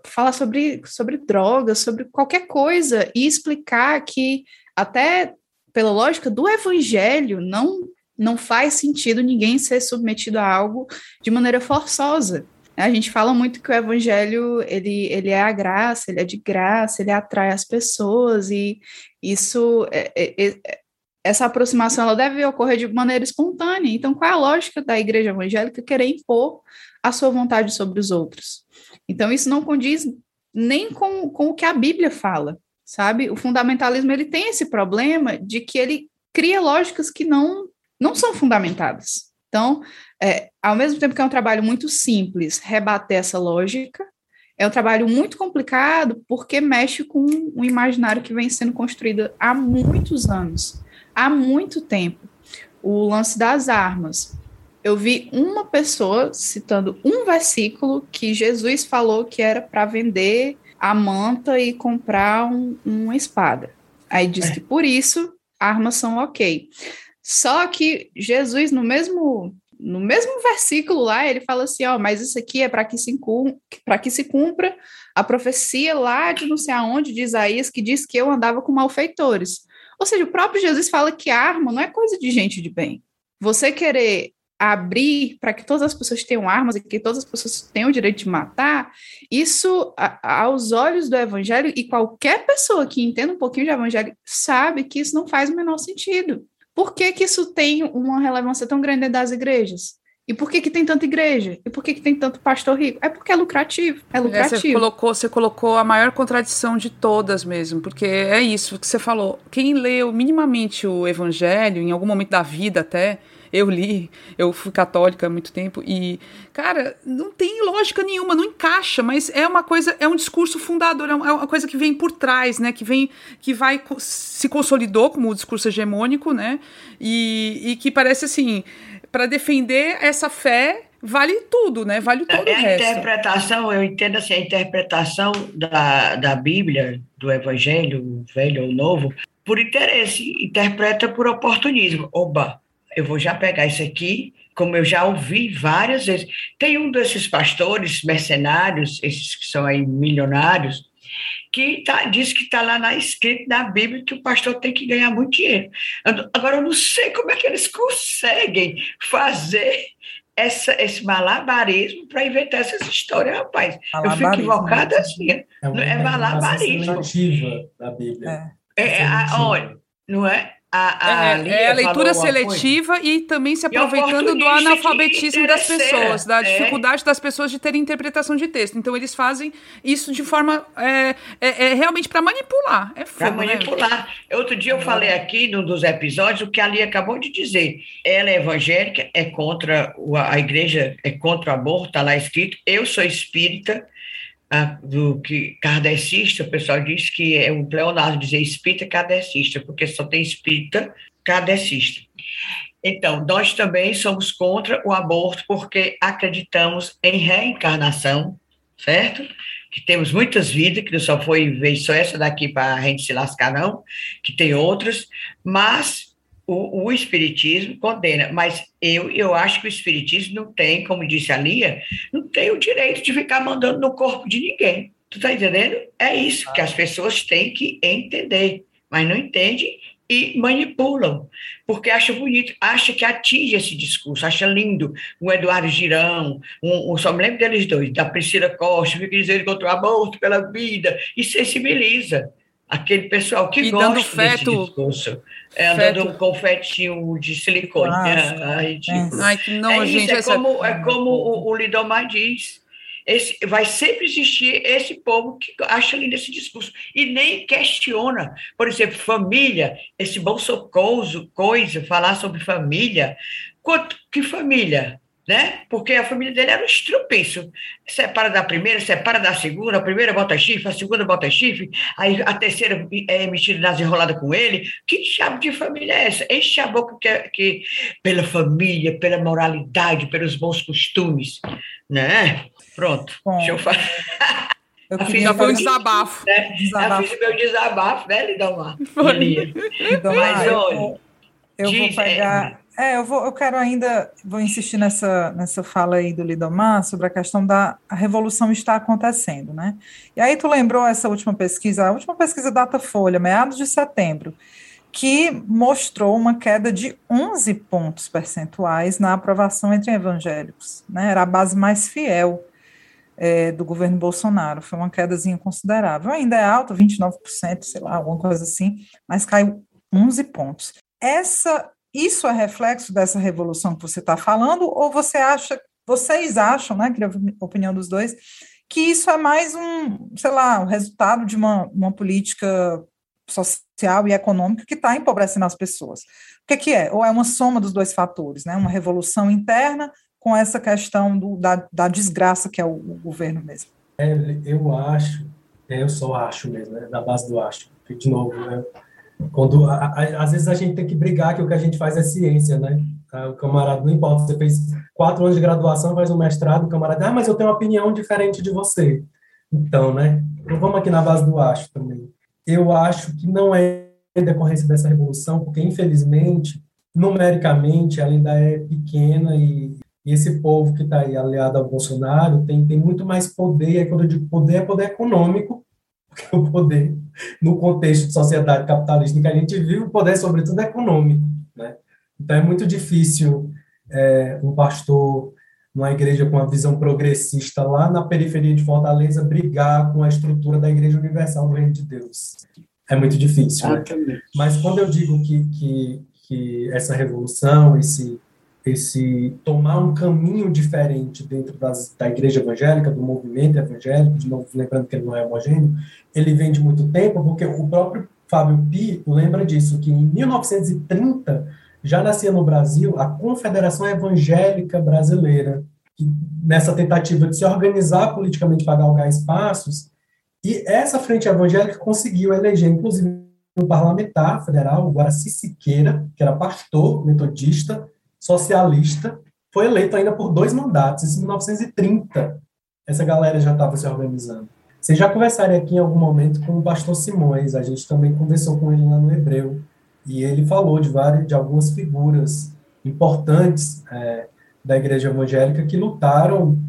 falar sobre, sobre drogas, sobre qualquer coisa e explicar que até pela lógica do evangelho não não faz sentido ninguém ser submetido a algo de maneira forçosa. A gente fala muito que o evangelho ele, ele é a graça, ele é de graça, ele atrai as pessoas e isso é, é, é essa aproximação ela deve ocorrer de maneira espontânea. Então, qual é a lógica da igreja evangélica querer impor a sua vontade sobre os outros? Então, isso não condiz nem com, com o que a Bíblia fala, sabe? O fundamentalismo ele tem esse problema de que ele cria lógicas que não, não são fundamentadas. Então, é, ao mesmo tempo que é um trabalho muito simples rebater essa lógica, é um trabalho muito complicado porque mexe com um imaginário que vem sendo construído há muitos anos há muito tempo. O lance das armas. Eu vi uma pessoa citando um versículo que Jesus falou que era para vender a manta e comprar um, uma espada. Aí diz é. que por isso armas são ok. Só que Jesus, no mesmo no mesmo versículo lá, ele fala assim: ó, mas isso aqui é para que, se para que se cumpra a profecia lá de não sei aonde, de Isaías, que diz que eu andava com malfeitores. Ou seja, o próprio Jesus fala que arma não é coisa de gente de bem. Você querer abrir para que todas as pessoas tenham armas e que todas as pessoas tenham o direito de matar, isso, a, aos olhos do evangelho, e qualquer pessoa que entenda um pouquinho de evangelho sabe que isso não faz o menor sentido. Por que, que isso tem uma relevância tão grande das igrejas? E por que, que tem tanta igreja? E por que, que tem tanto pastor rico? É porque é lucrativo. É lucrativo. É, você, colocou, você colocou a maior contradição de todas mesmo, porque é isso que você falou. Quem leu minimamente o evangelho, em algum momento da vida até, eu li, eu fui católica há muito tempo e, cara, não tem lógica nenhuma, não encaixa, mas é uma coisa, é um discurso fundador, é uma coisa que vem por trás, né? Que vem, que vai se consolidou como o discurso hegemônico, né? E, e que parece assim, para defender essa fé vale tudo, né? Vale todo é, o resto. A interpretação, eu entendo assim, a interpretação da, da Bíblia, do Evangelho, velho ou novo, por interesse, interpreta por oportunismo. Oba, eu vou já pegar isso aqui, como eu já ouvi várias vezes. Tem um desses pastores mercenários, esses que são aí milionários, que tá, diz que está lá na escrito na Bíblia que o pastor tem que ganhar muito dinheiro. Agora, eu não sei como é que eles conseguem fazer essa, esse malabarismo para inventar essas histórias, rapaz. Eu fico equivocada assim. É, uma, é malabarismo. da Bíblia. É, é, é olha, não é? A, a é, é, a leitura seletiva e também se aproveitando do analfabetismo das pessoas, da é. dificuldade das pessoas de terem interpretação de texto. Então, eles fazem isso de forma é, é, é realmente para manipular. É Para né? manipular. Né? Outro dia eu falei aqui num dos episódios o que a Lia acabou de dizer. Ela é evangélica, é contra a igreja, é contra o aborto, está lá escrito. Eu sou espírita a, do que kardecista, o pessoal diz que é um Leonardo dizer espírita kardecista, porque só tem espírita kardecista. Então, nós também somos contra o aborto porque acreditamos em reencarnação, certo? Que temos muitas vidas, que não só foi vez só essa daqui para a gente se lascar, não, que tem outras, mas o, o, Espiritismo condena, mas eu, eu acho que o Espiritismo não tem, como disse a Lia, não tem o direito de ficar mandando no corpo de ninguém. Tu tá entendendo? É isso que as pessoas têm que entender, mas não entendem e manipulam, porque acha bonito, acha que atinge esse discurso, acha lindo. O Eduardo Girão, um, um, só me lembro deles dois, da Priscila Costa, fica dizendo contra o aborto, pela vida, e sensibiliza aquele pessoal que e gosta dando feto, desse discurso. É, andando um confetinho de silicone. Né? Ai, tipo, Ai, que não, é gente. é, como, é como o, o Lidomar diz. Esse, vai sempre existir esse povo que acha lindo esse discurso e nem questiona. Por exemplo, família, esse bolsocoso, coisa, falar sobre família. Quanto, que família? Né? Porque a família dele era um estrupício. Separa da primeira, separa da segunda, a primeira bota chifre, a segunda bota chifre, aí a terceira é metida nas enroladas com ele. Que diabo de família é essa? Enche a boca que, que, pela família, pela moralidade, pelos bons costumes, né? Pronto, Bom, deixa eu falar. Eu já foi um desabafo. Né? desabafo. Eu fiz meu desabafo, né, Lidomar? Lidomar, Mas, olha, eu, eu diz, vou pegar... É, é, eu, vou, eu quero ainda, vou insistir nessa, nessa fala aí do Lidomar sobre a questão da a revolução está acontecendo, né? E aí tu lembrou essa última pesquisa, a última pesquisa Datafolha, meados de setembro, que mostrou uma queda de 11 pontos percentuais na aprovação entre evangélicos, né? Era a base mais fiel é, do governo Bolsonaro, foi uma quedazinha considerável, ainda é alta, 29%, sei lá, alguma coisa assim, mas caiu 11 pontos. Essa isso é reflexo dessa revolução que você está falando, ou você acha, vocês acham, né, queria a opinião dos dois, que isso é mais um, sei lá, um resultado de uma, uma política social e econômica que está empobrecendo as pessoas. O que, que, é? Ou é uma soma dos dois fatores, né? Uma revolução interna com essa questão do, da, da desgraça que é o, o governo mesmo. É, eu acho, é, eu só acho mesmo, né, da base do acho, de novo, né? Quando, a, a, às vezes a gente tem que brigar que o que a gente faz é ciência, né? O camarada, não importa, você fez quatro anos de graduação, faz um mestrado, o camarada, ah, mas eu tenho uma opinião diferente de você. Então, né? Então vamos aqui na base do acho também. Eu acho que não é decorrência dessa revolução, porque infelizmente, numericamente, ela ainda é pequena e, e esse povo que está aí aliado ao Bolsonaro tem, tem muito mais poder, e quando eu digo poder, é poder econômico, porque o poder, no contexto de sociedade capitalista em que a gente vive, o poder, sobretudo, é econômico. Né? Então, é muito difícil é, um pastor numa igreja com uma visão progressista lá na periferia de Fortaleza brigar com a estrutura da Igreja Universal do Reino de Deus. É muito difícil. Né? Mas quando eu digo que, que, que essa revolução, esse esse tomar um caminho diferente dentro das, da igreja evangélica, do movimento evangélico, de novo lembrando que ele não é homogêneo, ele vem de muito tempo, porque o próprio Fábio Pi lembra disso, que em 1930 já nascia no Brasil a Confederação Evangélica Brasileira, que, nessa tentativa de se organizar politicamente para galgar espaços, e essa frente evangélica conseguiu eleger, inclusive, um parlamentar federal, o Guaraci Siqueira, que era pastor metodista, socialista, foi eleito ainda por dois mandatos, isso em 1930. Essa galera já estava se organizando. Vocês já conversaram aqui em algum momento com o pastor Simões, a gente também conversou com ele lá no Hebreu, e ele falou de várias, de algumas figuras importantes é, da igreja evangélica que lutaram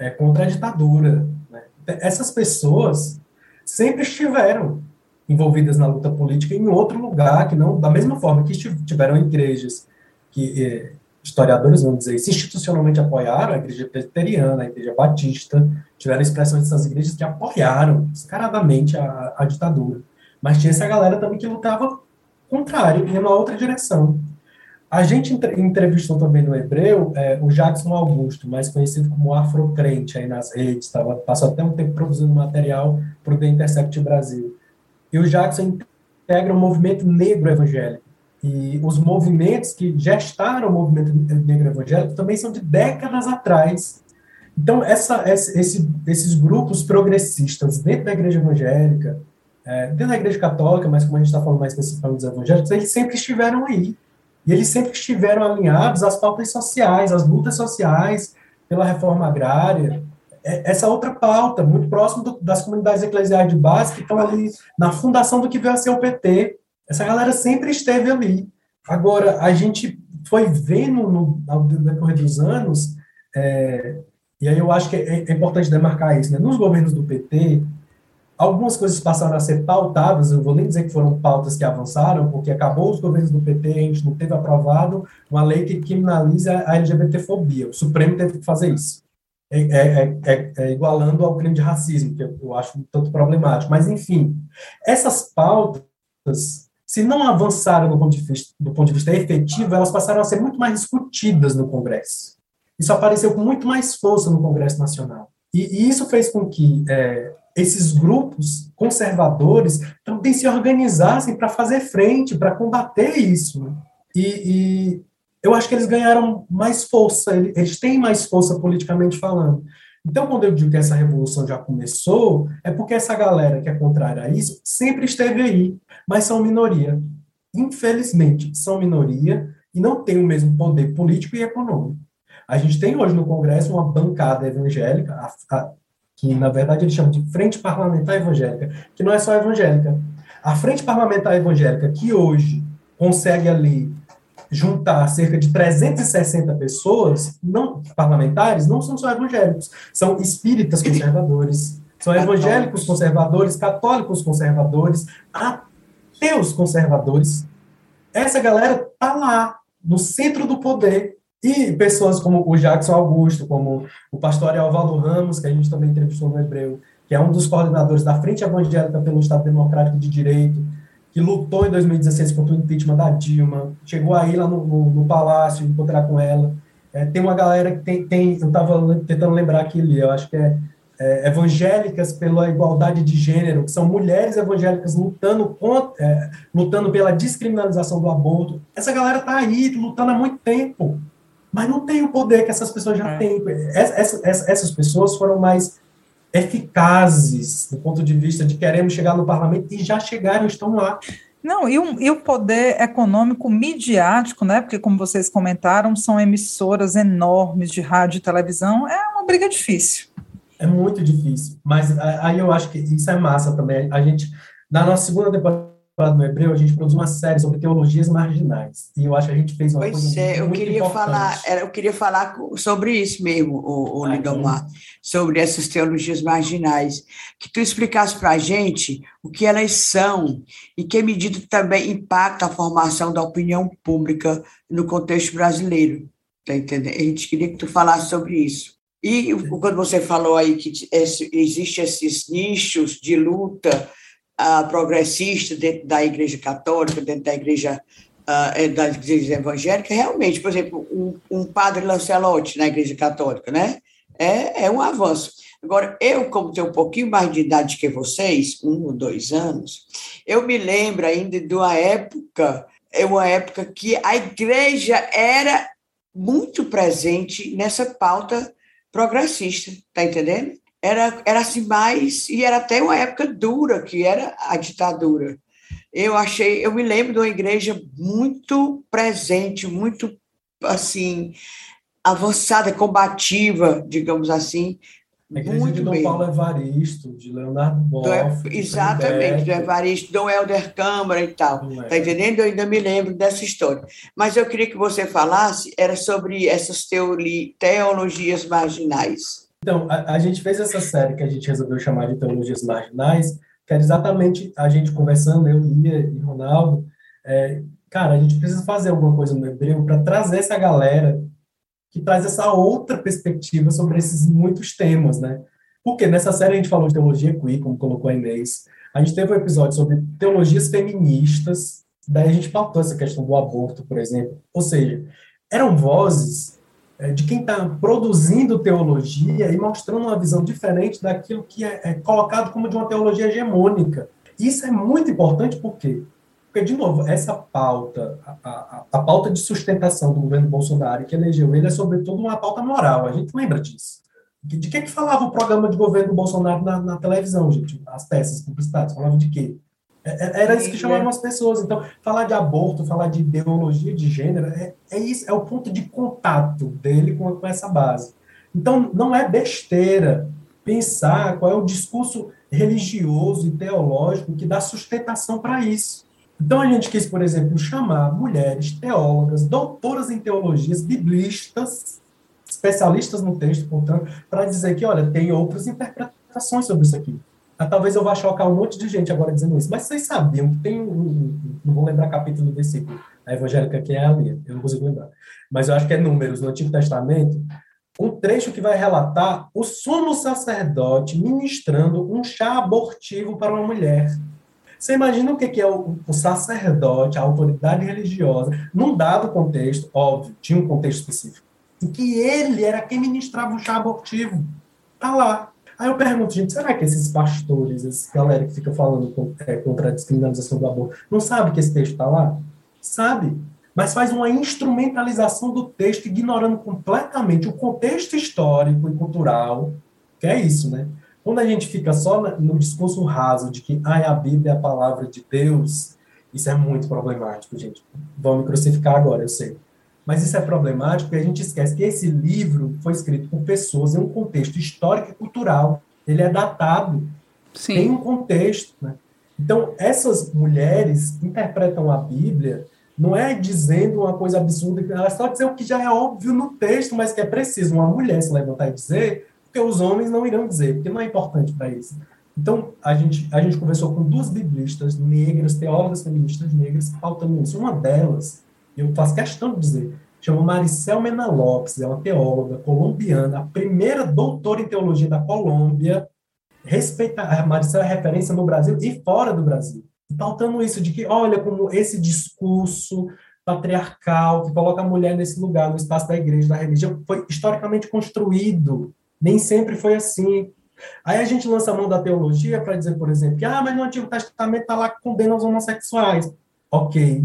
é, contra a ditadura. Né? Essas pessoas sempre estiveram envolvidas na luta política em outro lugar, que não da mesma forma que tiveram igrejas que é, historiadores vão dizer isso, institucionalmente apoiaram a igreja presbiteriana, a igreja batista, tiveram expressões dessas igrejas que apoiaram descaradamente a, a ditadura. Mas tinha essa galera também que lutava contrário, ia numa outra direção. A gente entrevistou também no Hebreu é, o Jackson Augusto, mais conhecido como Afrocrente aí nas redes, tava, passou até um tempo produzindo material para o The Intercept Brasil. E o Jackson integra o movimento negro evangélico. E os movimentos que gestaram o movimento negro evangélico também são de décadas atrás. Então, essa, esse, esses grupos progressistas dentro da igreja evangélica, é, dentro da igreja católica, mas como a gente está falando mais especificamente dos evangélicos, eles sempre estiveram aí. E eles sempre estiveram alinhados às pautas sociais, às lutas sociais pela reforma agrária. É, essa outra pauta, muito próximo do, das comunidades eclesiais de base, que estão ali na fundação do que veio a ser o PT. Essa galera sempre esteve ali. Agora, a gente foi vendo no, no decorrer dos anos, é, e aí eu acho que é, é importante demarcar isso, né? nos governos do PT, Algumas coisas passaram a ser pautadas, eu vou nem dizer que foram pautas que avançaram, porque acabou os governos do PT, a gente não teve aprovado uma lei que criminaliza a LGBTfobia. O Supremo teve que fazer isso. É, é, é, é, igualando ao crime de racismo, que eu, eu acho um tanto problemático. Mas, enfim, essas pautas, se não avançaram do ponto, de vista, do ponto de vista efetivo, elas passaram a ser muito mais discutidas no Congresso. Isso apareceu com muito mais força no Congresso Nacional. E, e isso fez com que é, esses grupos conservadores também se organizassem para fazer frente, para combater isso. Né? E, e, eu acho que eles ganharam mais força, eles têm mais força politicamente falando. Então, quando eu digo que essa revolução já começou, é porque essa galera que é contrária a isso sempre esteve aí, mas são minoria. Infelizmente, são minoria e não têm o mesmo poder político e econômico. A gente tem hoje no Congresso uma bancada evangélica, a, a, que na verdade eles chamam de Frente Parlamentar Evangélica, que não é só evangélica. A Frente Parlamentar Evangélica, que hoje consegue ali juntar cerca de 360 pessoas, não parlamentares, não são só evangélicos, são espíritas conservadores, são evangélicos conservadores, católicos conservadores, ateus conservadores. Essa galera tá lá, no centro do poder, e pessoas como o Jackson Augusto, como o pastor Alvaldo Ramos, que a gente também entrevistou no Hebreu, que é um dos coordenadores da Frente Evangélica pelo Estado Democrático de Direito, que lutou em 2016 contra o impeachment da Dilma, chegou aí lá no, no, no Palácio encontrar com ela. É, tem uma galera que tem, tem eu estava tentando lembrar aqui ali, eu acho que é, é, evangélicas pela igualdade de gênero, que são mulheres evangélicas lutando, contra, é, lutando pela descriminalização do aborto. Essa galera está aí lutando há muito tempo mas não tem o poder que essas pessoas já é. têm. Essas, essas pessoas foram mais eficazes do ponto de vista de queremos chegar no parlamento e já chegaram, estão lá. Não, e, o, e o poder econômico midiático, né? Porque, como vocês comentaram, são emissoras enormes de rádio e televisão, é uma briga difícil. É muito difícil. Mas aí eu acho que isso é massa também. A gente, na nossa segunda temporada no Hebreu, a gente produziu uma série sobre teologias marginais. E eu acho que a gente fez uma pois coisa é, eu queria importante. falar, eu queria falar sobre isso mesmo, o, o ah, Lidomar, sobre essas teologias marginais. Que tu explicasse para a gente o que elas são e que medida também impacta a formação da opinião pública no contexto brasileiro. Tá entendendo? A gente queria que tu falasse sobre isso. E quando você falou aí que existem esses nichos de luta uh, progressista dentro da Igreja Católica, dentro da Igreja uh, da Igreja Evangélica, realmente, por exemplo, um, um, padre Lancelotti na Igreja Católica, né? É, é um avanço. Agora, eu, como tenho um pouquinho mais de idade que vocês, um ou dois anos, eu me lembro ainda de uma época é uma época que a igreja era muito presente nessa pauta progressista, tá entendendo? Era, era assim mais, e era até uma época dura, que era a ditadura. Eu achei, eu me lembro de uma igreja muito presente, muito assim, avançada, combativa, digamos assim, a igreja Muito de Dom bem. Paulo Evaristo, de Leonardo Boff. Do, exatamente, do Evaristo, Dom Helder Câmara e tal. Está entendendo? Eu ainda me lembro dessa história. Mas eu queria que você falasse era sobre essas teologias marginais. Então, a, a, gente fez essa série que a gente resolveu chamar de Teologias Marginais, que era exatamente a gente conversando, eu, Lia e Ronaldo, é, cara, a gente precisa fazer alguma coisa no hebreu para trazer essa galera que traz essa outra perspectiva sobre esses muitos temas, né? Porque nessa série a gente falou de teologia queer, como colocou a Inês, a gente teve um episódio sobre teologias feministas, daí a gente pautou essa questão do aborto, por exemplo. Ou seja, eram vozes é, de quem está produzindo teologia e mostrando uma visão diferente daquilo que é, é colocado como de uma teologia hegemônica. Isso é muito importante porque porque, de novo, essa pauta, a, a, a, pauta de sustentação do governo Bolsonaro que elegeu ele é, sobretudo, uma pauta moral. A gente lembra disso. De, de que, que falava o programa de governo Bolsonaro na, na televisão, gente? As peças publicitárias falavam de quê? É, é, era isso que chamavam as pessoas. Então, falar de aborto, falar de ideologia de gênero, é, é isso, é o ponto de contato dele com, com essa base. Então, não é besteira pensar qual é o discurso religioso e teológico que dá sustentação para isso. Então, a gente quis, por exemplo, chamar mulheres teólogas, doutoras em teologias, biblistas, especialistas no texto, portanto, para dizer que, olha, tem outras interpretações sobre isso aqui. Ah, talvez eu vá chocar um monte de gente agora dizendo isso, mas vocês sabiam que tem um, um não vou lembrar capítulo do versículo, a evangélica que é ali, eu não consigo lembrar, mas eu acho que é Números, no Antigo Testamento, um trecho que vai relatar o sumo sacerdote ministrando um chá abortivo para uma mulher. Você imagina o que é o, sacerdote, a autoridade religiosa, num dado contexto, óbvio, tinha um contexto específico, em que ele era quem ministrava o chá abortivo. Tá lá. Aí eu pergunto, gente, será que esses pastores, essa galera que fica falando é, contra a descriminalização do aborto, não sabe que esse texto está lá? Sabe. Mas faz uma instrumentalização do texto, ignorando completamente o contexto histórico e cultural, que é isso, né? Quando a gente fica só no discurso raso de que ah, a Bíblia é a palavra de Deus, isso é muito problemático, gente. Vão me crucificar agora, eu sei. Mas isso é problemático porque a gente esquece que esse livro foi escrito por pessoas em um contexto histórico e cultural. Ele é datado, Sim. tem um contexto. Né? Então, essas mulheres interpretam a Bíblia não é dizendo uma coisa absurda, elas só dizem o que já é óbvio no texto, mas que é preciso uma mulher se levantar e dizer porque os homens não irão dizer, porque não é importante para isso. Então, a gente, a gente conversou com duas biblistas negras, teólogas feministas negras, faltando isso. Uma delas, eu faço questão de dizer, chama Maricel Mena Lopes, é uma teóloga colombiana, a primeira doutora em teologia da Colômbia. Respeita, a Maricel é referência no Brasil e fora do Brasil. Faltando isso de que, olha, como esse discurso patriarcal que coloca a mulher nesse lugar, no espaço da igreja, da religião, foi historicamente construído nem sempre foi assim. Aí a gente lança a mão da teologia para dizer, por exemplo, que, ah, mas no Antigo Testamento está lá que condena os homossexuais. Ok.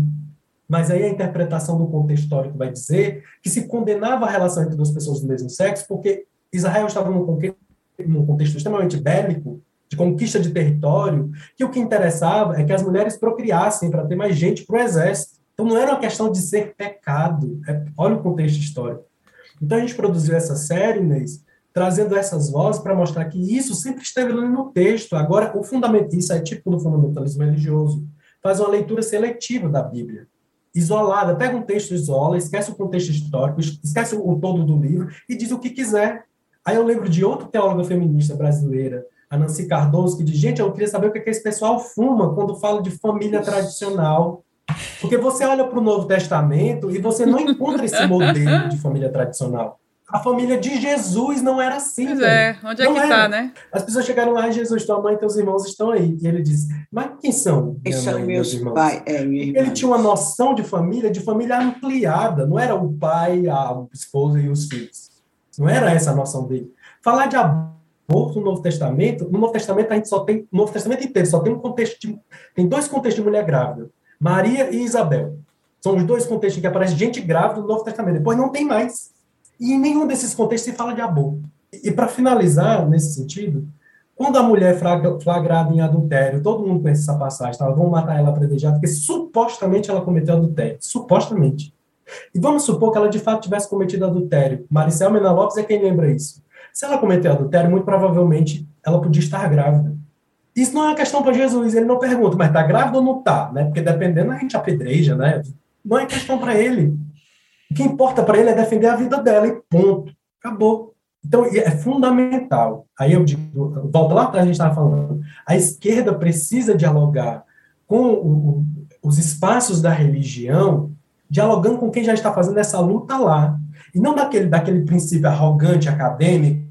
Mas aí a interpretação do contexto histórico vai dizer que se condenava a relação entre duas pessoas do mesmo sexo porque Israel estava num, contexto extremamente bélico, de conquista de território, que o que interessava é que as mulheres procriassem para ter mais gente para o exército. Então não era uma questão de ser pecado. É, olha o contexto histórico. Então a gente produziu essa série, Inês, trazendo essas vozes para mostrar que isso sempre esteve ali no texto. Agora, o fundamento, isso é tipo do fundamentalismo religioso, faz uma leitura seletiva da Bíblia, isolada, pega um texto, isola, esquece o contexto histórico, esquece o todo do livro e diz o que quiser. Aí eu lembro de outra teóloga feminista brasileira, a Nancy Cardoso, que diz, gente, eu queria saber o que, é que esse pessoal fuma quando fala de família tradicional. Porque você olha para o Novo Testamento e você não encontra esse modelo de família tradicional. A família de Jesus não era assim. Pois é, onde é não que está, né? As pessoas chegaram lá, Jesus, tua mãe e teus irmãos estão aí. E ele diz, mas quem são? Minha são mãe, meus, irmãos? Pai, é, ele tinha uma noção de família, de família ampliada. Não era o pai, a esposa e os filhos. Não era essa a noção dele. Falar de aborto no Novo Testamento, no Novo Testamento a gente só tem, no Novo Testamento inteiro, só tem um contexto de, tem dois contextos de mulher grávida. Maria e Isabel. São os dois contextos que aparece gente grávida no Novo Testamento. Depois não tem mais. E em nenhum desses contextos se fala de aborto. E para finalizar, nesse sentido, quando a mulher é flagrada em adultério, todo mundo conhece essa passagem, tá? vamos matar ela predejada, porque supostamente ela cometeu adultério. Supostamente. E vamos supor que ela de fato tivesse cometido adultério. Maricel Mena Lopes é quem lembra isso. Se ela cometeu adultério, muito provavelmente ela podia estar grávida. Isso não é uma questão para Jesus, ele não pergunta, mas está grávida ou não está? Né? Porque dependendo, a gente apedreja, né? Não é questão para ele. O que importa para ele é defender a vida dela e ponto. Acabou. Então, é fundamental. Aí eu digo, volta lá atrás, a gente estava falando. A esquerda precisa dialogar com o, os espaços da religião, dialogando com quem já está fazendo essa luta lá. E não daquele, daquele princípio arrogante, acadêmico,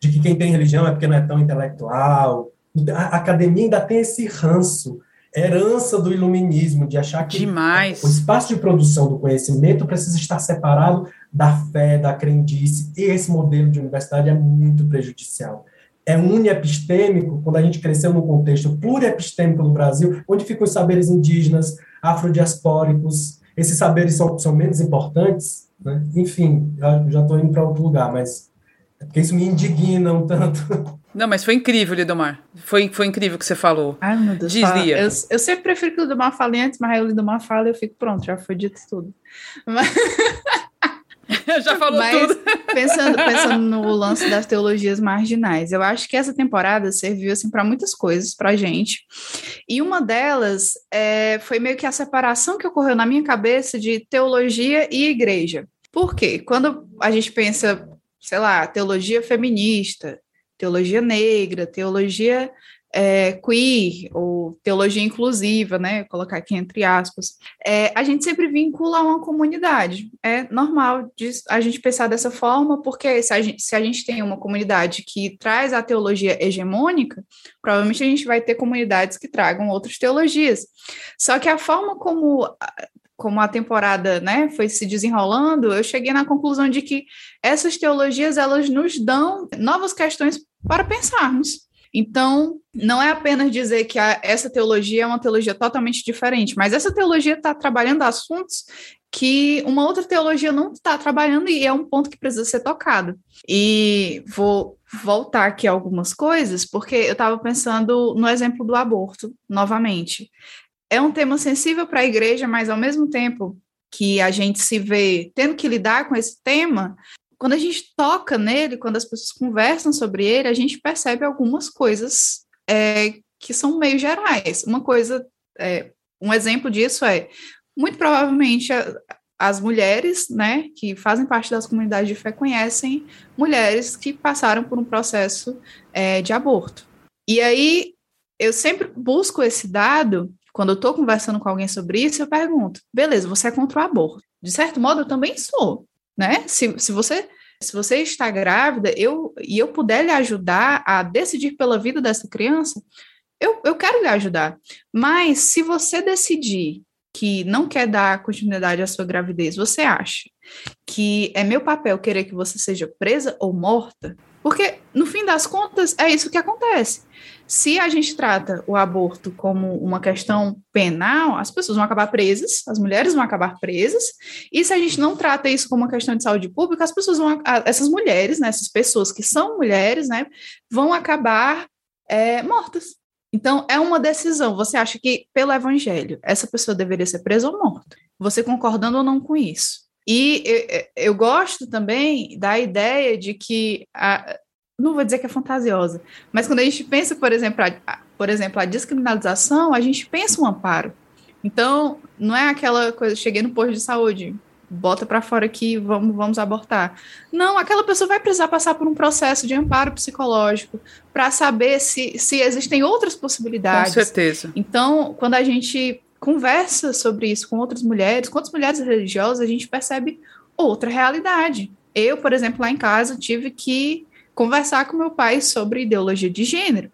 de que quem tem religião é porque não é tão intelectual. A academia ainda tem esse ranço herança do iluminismo, de achar que Demais. o espaço de produção do conhecimento precisa estar separado da fé, da crendice, e esse modelo de universidade é muito prejudicial. É uniepistêmico quando a gente cresceu num contexto pluriepistêmico no Brasil, onde ficam os saberes indígenas, afrodiaspóricos, esses saberes são, são menos importantes, né? enfim, já estou indo para outro lugar, mas é porque isso me indigna um tanto. Não, mas foi incrível, Lidomar. Foi, foi incrível o que você falou. Ai, meu Deus. Dizia. Eu, eu sempre prefiro que o Lidomar fale antes, mas aí o Lidomar fala e eu fico pronto, já foi dito tudo. Mas... já falou mas, tudo. Pensando, pensando no lance das teologias marginais, eu acho que essa temporada serviu assim, para muitas coisas para gente. E uma delas é, foi meio que a separação que ocorreu na minha cabeça de teologia e igreja. Por quê? Quando a gente pensa, sei lá, teologia feminista, teologia negra, teologia é, queer ou teologia inclusiva, né? Colocar aqui entre aspas. É, a gente sempre vincula a uma comunidade. É normal a gente pensar dessa forma, porque se a, gente, se a gente tem uma comunidade que traz a teologia hegemônica, provavelmente a gente vai ter comunidades que tragam outras teologias. Só que a forma como como a temporada né, foi se desenrolando, eu cheguei na conclusão de que essas teologias elas nos dão novas questões para pensarmos. Então, não é apenas dizer que a, essa teologia é uma teologia totalmente diferente, mas essa teologia está trabalhando assuntos que uma outra teologia não está trabalhando e é um ponto que precisa ser tocado. E vou voltar aqui algumas coisas, porque eu estava pensando no exemplo do aborto, novamente é um tema sensível para a igreja, mas ao mesmo tempo que a gente se vê tendo que lidar com esse tema, quando a gente toca nele, quando as pessoas conversam sobre ele, a gente percebe algumas coisas é, que são meio gerais. Uma coisa, é, um exemplo disso é, muito provavelmente a, as mulheres, né, que fazem parte das comunidades de fé conhecem mulheres que passaram por um processo é, de aborto. E aí eu sempre busco esse dado quando eu estou conversando com alguém sobre isso, eu pergunto: beleza, você é contra o aborto? De certo modo, eu também sou, né? Se, se você se você está grávida, eu e eu puder lhe ajudar a decidir pela vida dessa criança, eu, eu quero lhe ajudar. Mas se você decidir que não quer dar continuidade à sua gravidez, você acha que é meu papel querer que você seja presa ou morta? Porque, no fim das contas, é isso que acontece. Se a gente trata o aborto como uma questão penal, as pessoas vão acabar presas, as mulheres vão acabar presas, e se a gente não trata isso como uma questão de saúde pública, as pessoas vão, essas mulheres, né, essas pessoas que são mulheres, né, vão acabar é, mortas. Então, é uma decisão. Você acha que, pelo evangelho, essa pessoa deveria ser presa ou morta? Você concordando ou não com isso? E eu, eu gosto também da ideia de que a, não vou dizer que é fantasiosa, mas quando a gente pensa, por exemplo, a, por exemplo, a descriminalização, a gente pensa um amparo. Então, não é aquela coisa, cheguei no posto de saúde, bota para fora aqui, vamos, vamos abortar. Não, aquela pessoa vai precisar passar por um processo de amparo psicológico para saber se, se existem outras possibilidades. Com certeza. Então, quando a gente conversa sobre isso com outras mulheres, com outras mulheres religiosas, a gente percebe outra realidade. Eu, por exemplo, lá em casa, tive que conversar com meu pai sobre ideologia de gênero.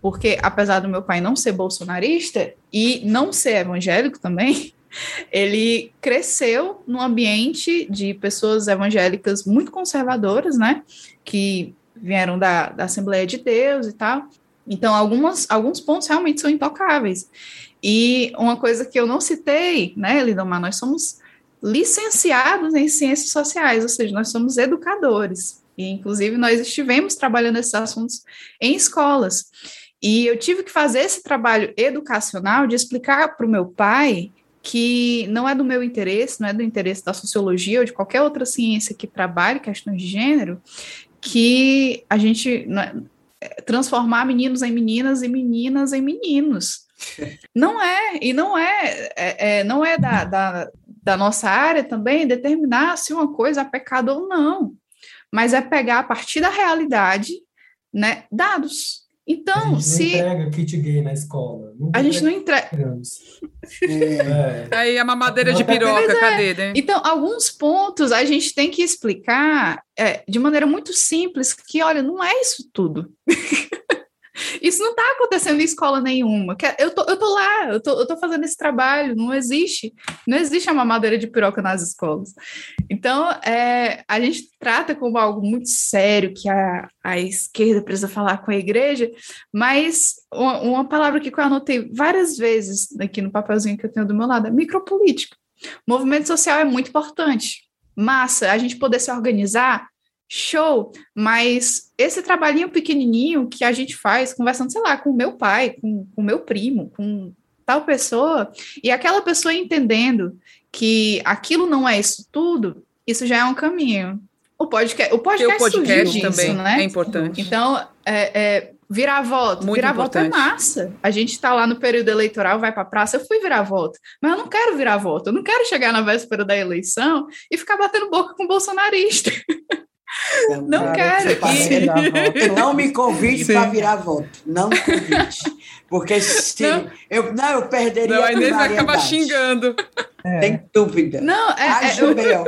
Porque, apesar do meu pai não ser bolsonarista e não ser evangélico também, ele cresceu num ambiente de pessoas evangélicas muito conservadoras, né? Que vieram da, da Assembleia de Deus e tal. Então, algumas, alguns pontos realmente são intocáveis. E uma coisa que eu não citei, né, Lidomar, nós somos licenciados em ciências sociais, ou seja, nós somos educadores. E, inclusive, nós estivemos trabalhando esses assuntos em escolas. E eu tive que fazer esse trabalho educacional de explicar para o meu pai que não é do meu interesse, não é do interesse da sociologia ou de qualquer outra ciência que trabalhe questões de gênero, que a gente é, transformar meninos em meninas e meninas em meninos. Não é, e não é, é, é não é da, da, da nossa área também determinar se uma coisa é pecado ou não, mas é pegar a partir da realidade, né, dados. Então, a gente se. Não entrega kit gay na escola. a gente não entrega. É. Aí a mamadeira de piroca, é. cadê, né? Então, alguns pontos a gente tem que explicar é, de maneira muito simples que, olha, não é isso tudo. Isso não está acontecendo em escola nenhuma. Eu tô, eu tô lá, eu tô, eu tô fazendo esse trabalho, não existe, não existe a mamadeira de piroca nas escolas. Então, é, a gente trata como algo muito sério que a, a esquerda precisa falar com a igreja, mas uma, uma palavra que eu anotei várias vezes aqui no papelzinho que eu tenho do meu lado é micropolítica. Movimento social é muito importante. Massa, a gente poder se organizar show, mas esse trabalhinho pequenininho que a gente faz, conversando, sei lá, com o meu pai, com o meu primo, com tal pessoa, e aquela pessoa entendendo que aquilo não é isso tudo, isso já é um caminho. O podcast, o podcast, podcast disso, também né? é importante. Então, é, é, virar voto. Muito virar voto é massa. A gente está lá no período eleitoral, vai para a praça, eu fui virar voto. Mas eu não quero virar voto. Eu não quero chegar na véspera da eleição e ficar batendo boca com bolsonarista. Não quero. E... Não me convide para virar voto. Não me convide. Porque se não. eu não, eu perderia. Não, a Inês vai acabar xingando. É. Tem dúvida. Não, é, é eu,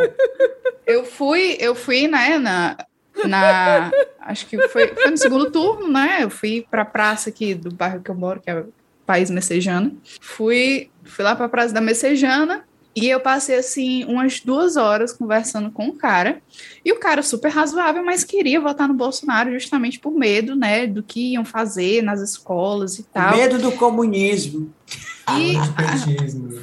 eu fui, eu fui, né, na, na acho que foi, foi no segundo turno, né? Eu fui para a praça aqui do bairro que eu moro, que é o País Messejana. Fui, fui lá para a praça da Messejana e eu passei, assim, umas duas horas conversando com o cara. E o cara super razoável, mas queria votar no Bolsonaro justamente por medo, né, do que iam fazer nas escolas e tal. Medo do comunismo. E,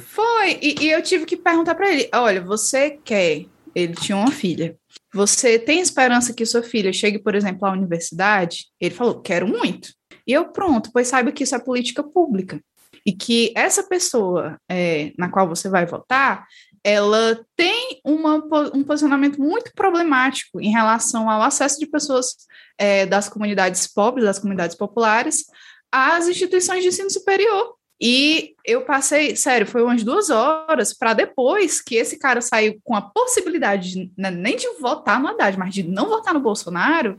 foi, e, e eu tive que perguntar para ele: olha, você quer? Ele tinha uma filha. Você tem esperança que sua filha chegue, por exemplo, à universidade? Ele falou: quero muito. E eu, pronto, pois saiba que isso é política pública e que essa pessoa é, na qual você vai votar, ela tem uma, um posicionamento muito problemático em relação ao acesso de pessoas é, das comunidades pobres, das comunidades populares, às instituições de ensino superior. E eu passei, sério, foi umas duas horas para depois que esse cara saiu com a possibilidade de, né, nem de votar no Haddad, mas de não votar no Bolsonaro.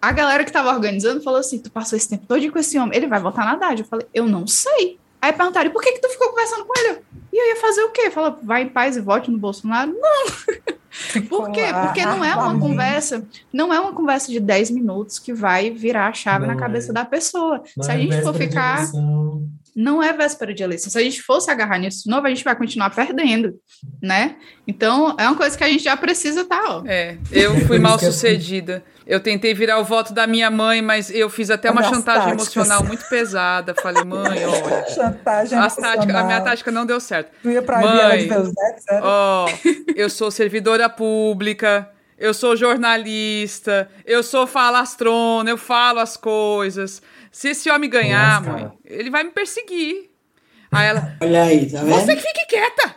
A galera que estava organizando falou assim: tu passou esse tempo todo com esse homem, ele vai votar no Haddad. Eu falei: eu não sei. Aí perguntaram, por que, que tu ficou conversando com ele? E eu ia fazer o quê? Fala, vai em paz e vote no Bolsonaro? Não. Por quê? Porque não é uma conversa, não é uma conversa de 10 minutos que vai virar a chave não na cabeça é. da pessoa. Não Se a é gente for ficar. Não é véspera de eleição. Se a gente fosse agarrar nisso de novo, a gente vai continuar perdendo, né? Então, é uma coisa que a gente já precisa estar, tá, ó. É, eu fui mal sucedida. Eu tentei virar o voto da minha mãe, mas eu fiz até uma chantagem emocional muito pesada. Falei, mãe, olha. Chantagem a, tática, a minha tática não deu certo. Tu ia pra mãe, ó, eu sou servidora pública, eu sou jornalista, eu sou falastrona, eu falo as coisas. Se esse homem ganhar, Nossa, mãe, ele vai me perseguir. Aí ela. Olha aí, tá vendo? Você que fique quieta!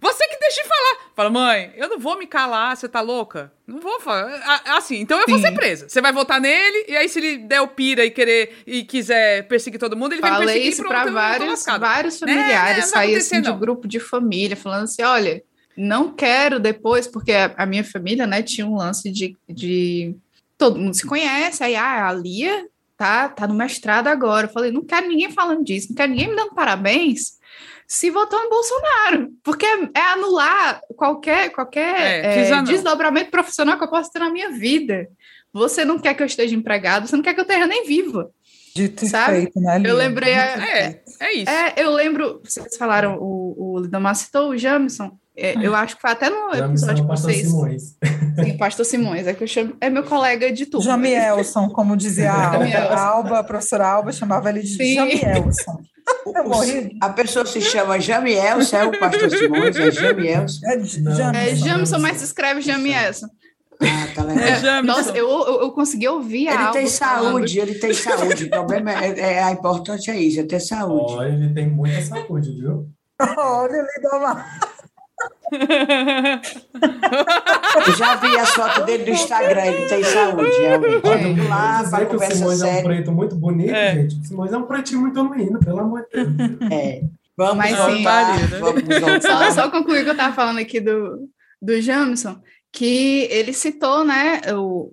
Você que deixa de falar. Fala, mãe, eu não vou me calar, você tá louca? Não vou falar. Assim, então eu vou ser presa. Você vai votar nele, e aí se ele der o pira e querer e quiser perseguir todo mundo, ele Falei vai me perseguir. isso pra vários, vários familiares, é, sair assim de grupo de família, falando assim, olha, não quero depois, porque a, a minha família, né, tinha um lance de, de... Todo mundo se conhece, aí ah, a Lia tá, tá no mestrado agora. Eu falei, não quero ninguém falando disso, não quero ninguém me dando parabéns se votou no Bolsonaro, porque é, é anular qualquer, qualquer é, é, desdobramento profissional que eu possa ter na minha vida. Você não quer que eu esteja empregado, você não quer que eu esteja nem viva. Dito Sabe? feito, né? Eu lembrei e É, é isso. É, eu lembro, vocês falaram, o, o Lidomar citou o Jamison. É, eu acho que foi até no episódio Pastor vocês. Simões. Sim, Pastor Simões, é que eu chamo. É meu colega de turma. Jamielson, como dizia a Alba. Jamielson. A Alba, a professora Alba, chamava ele de Sim. Jamielson. Eu O- morri. A pessoa se chama Jamiel, é o pastor Simões, é Jamiel. É Não. Jamison. É Jamison, mas se escreve Jamieson. Ah, tá legal. É, Jamison. Nossa, eu, eu, eu consegui ouvir a Ele tem falando. saúde, ele tem saúde. O problema é, é a importante é isso, é ter saúde. Olha, ele tem muita saúde, viu? Olha, Lidomar. Eu já vi a foto dele no Instagram, ele tem saúde, realmente. Olha, Vamos lá, para que o conversa Simões é um séria. preto muito bonito, É. gente. O Simões é um pretinho muito lindo, pelo amor de Deus. É. Vamos Mas sim. voltar, né? vamos voltar. Só, só concluir o que eu estava falando aqui do, do Jamison, que ele citou, né, o,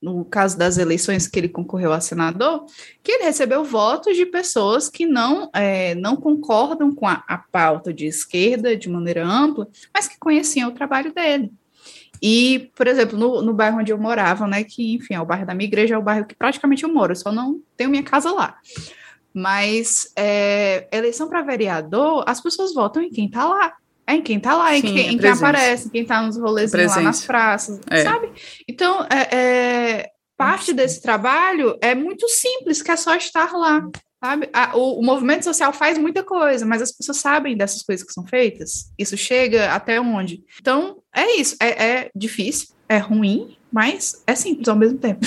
no caso das eleições que ele concorreu a senador, que ele recebeu votos de pessoas que não, é, não concordam com a, a pauta de esquerda de maneira ampla, mas que conheciam o trabalho dele. E, por exemplo, no, no bairro onde eu morava, né, que, enfim, é o bairro da minha igreja, é o bairro que praticamente eu moro, só não tenho minha casa lá. Mas é, eleição para vereador, as pessoas votam em quem está lá. É em quem está lá, em, Sim, quem, é em quem aparece, em quem está nos rolês lá nas praças, É. sabe? Então, é, é, parte desse trabalho é muito simples, que é só estar lá, sabe? A- o, o movimento social faz muita coisa, mas as pessoas sabem dessas coisas que são feitas. Isso chega até onde? Então, é isso. É, é difícil, é ruim, mas é simples ao mesmo tempo.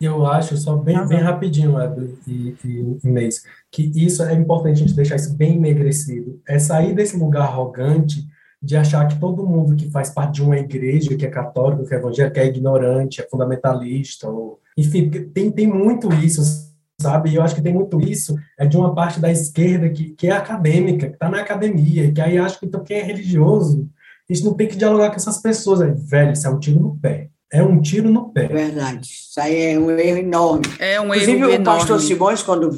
Eu acho, só bem, bem rapidinho, Ed e, e Inês, que isso é importante a gente deixar isso bem enegrecido. É sair desse lugar arrogante de achar que todo mundo que faz parte de uma igreja, que é católico, que é evangélico, é ignorante, é fundamentalista, ou... enfim, tem, tem muito isso, sabe? E eu acho que tem muito isso é de uma parte da esquerda que, que é acadêmica, que está na academia, que aí acha que então, quem é religioso, isso não tem que dialogar com essas pessoas. Aí, velho, isso é um tiro no pé. É um tiro no pé. Verdade. Isso aí é um erro enorme. É um Inclusive, erro o pastor. Simões, quando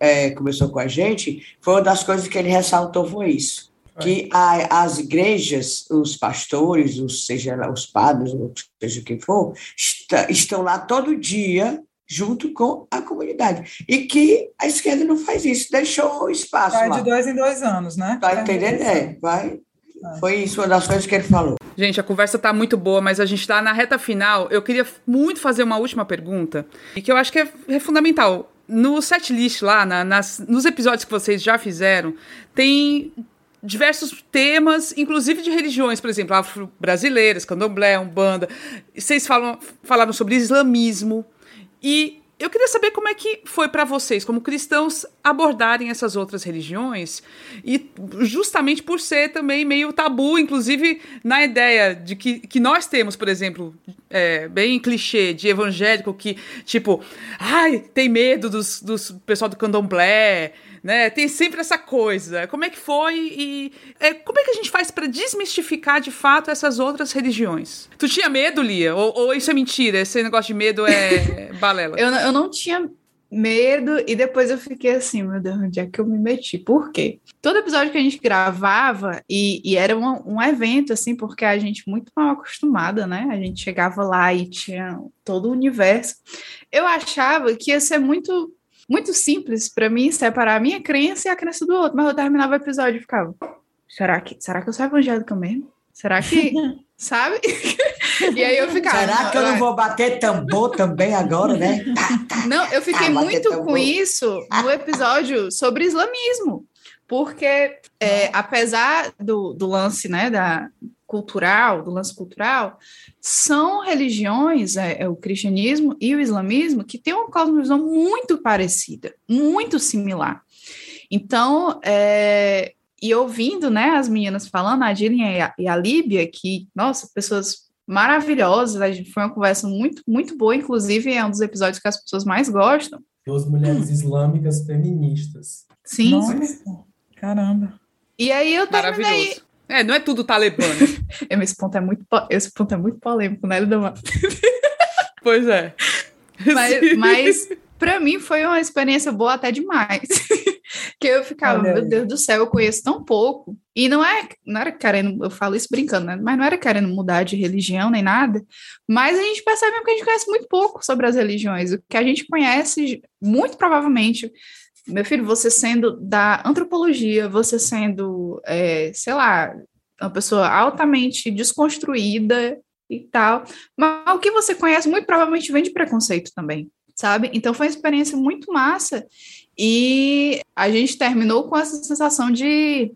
é, começou com a gente, foi uma das coisas que ele ressaltou foi isso. Que a- as igrejas, os pastores, os, seja lá, os padres, ou seja quem for, está- estão lá todo dia junto com a comunidade. E que a esquerda não faz isso, deixou espaço Vai lá. de dois em dois anos, né? Tá entendendo? É, vai. Foi isso uma das coisas que ele falou. Gente, a conversa tá muito boa, mas a gente tá na reta final. Eu queria muito fazer uma última pergunta, e que eu acho que é, é fundamental. No setlist lá, na- nas, nos episódios que vocês já fizeram, tem diversos temas, inclusive de religiões, por exemplo, afro-brasileiras, candomblé, umbanda. Vocês falam, falaram sobre islamismo. E eu queria saber como é que foi para vocês, como cristãos, abordarem essas outras religiões, e justamente por ser também meio tabu, inclusive na ideia de que, que nós temos, por exemplo, é, bem clichê de evangélico que, tipo, ai, tem medo dos, dos pessoal do candomblé, né? Tem sempre essa coisa. Como é que foi e é, como é que a gente faz para desmistificar de fato essas outras religiões? Tu tinha medo, Lia? Ou, ou isso é mentira? Esse negócio de medo é balela? Eu, não- eu não tinha medo e depois eu fiquei assim, meu Deus, onde é que eu me meti? Por quê? Todo episódio que a gente gravava, e, e era um, um evento, assim, porque a gente muito mal acostumada, né? A gente chegava lá e tinha todo o universo. Eu achava que ia ser muito, muito simples para mim separar a minha crença e a crença do outro, mas eu terminava o episódio e ficava, será que, será que eu sou evangélica mesmo? Será que, sabe? e aí eu ficava... Será que eu não vou bater tambor também agora, né? Não, eu fiquei Ah, muito tão com isso no episódio sobre islamismo, porque é, apesar do, do lance né, da cultural, do lance cultural, são religiões, é, é o cristianismo e o islamismo, que têm uma cosmovisão muito parecida, muito similar. Então, é, e ouvindo né, as meninas falando, a Dillian e a, e a Líbia, que, nossa, pessoas maravilhosas, a gente foi uma conversa muito, muito boa, inclusive é um dos episódios que as pessoas mais gostam. Duas mulheres islâmicas feministas. Sim. Nossa, caramba. E aí eu terminei. É, não é tudo talibã, né? Esse ponto é muito, esse ponto é muito polêmico, né, Lidamar? pois é. Mas, mas para mim foi uma experiência boa até demais. que eu ficava, Olha meu. Deus do céu, eu conheço tão pouco E não é, não era querendo, eu falo isso brincando, né? Mas não era querendo mudar de religião nem nada. Mas a gente percebe que a gente conhece muito pouco sobre as religiões. O que a gente conhece, muito provavelmente, meu filho, você sendo da antropologia, você sendo, é, sei lá, uma pessoa altamente desconstruída e tal. Mas o que você conhece muito provavelmente vem de preconceito também, sabe? Então foi uma experiência muito massa. E a gente terminou com essa sensação de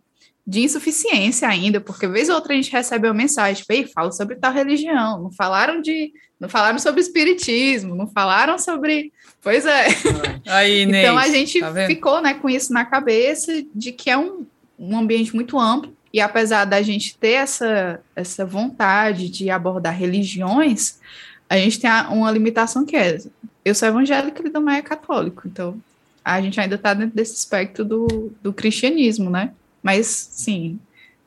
de insuficiência ainda, porque vez ou outra a gente recebe uma mensagem, tipo, fala sobre tal religião, não falaram de, não falaram sobre espiritismo, não falaram sobre, pois é. Aí, então a gente tá ficou, né, com isso na cabeça de que é um, um ambiente muito amplo. E apesar da gente ter essa essa vontade de abordar religiões, a gente tem uma limitação que é, eu sou evangélico e também é católico, então a gente ainda está dentro desse aspecto do, do cristianismo, né? Mas, sim,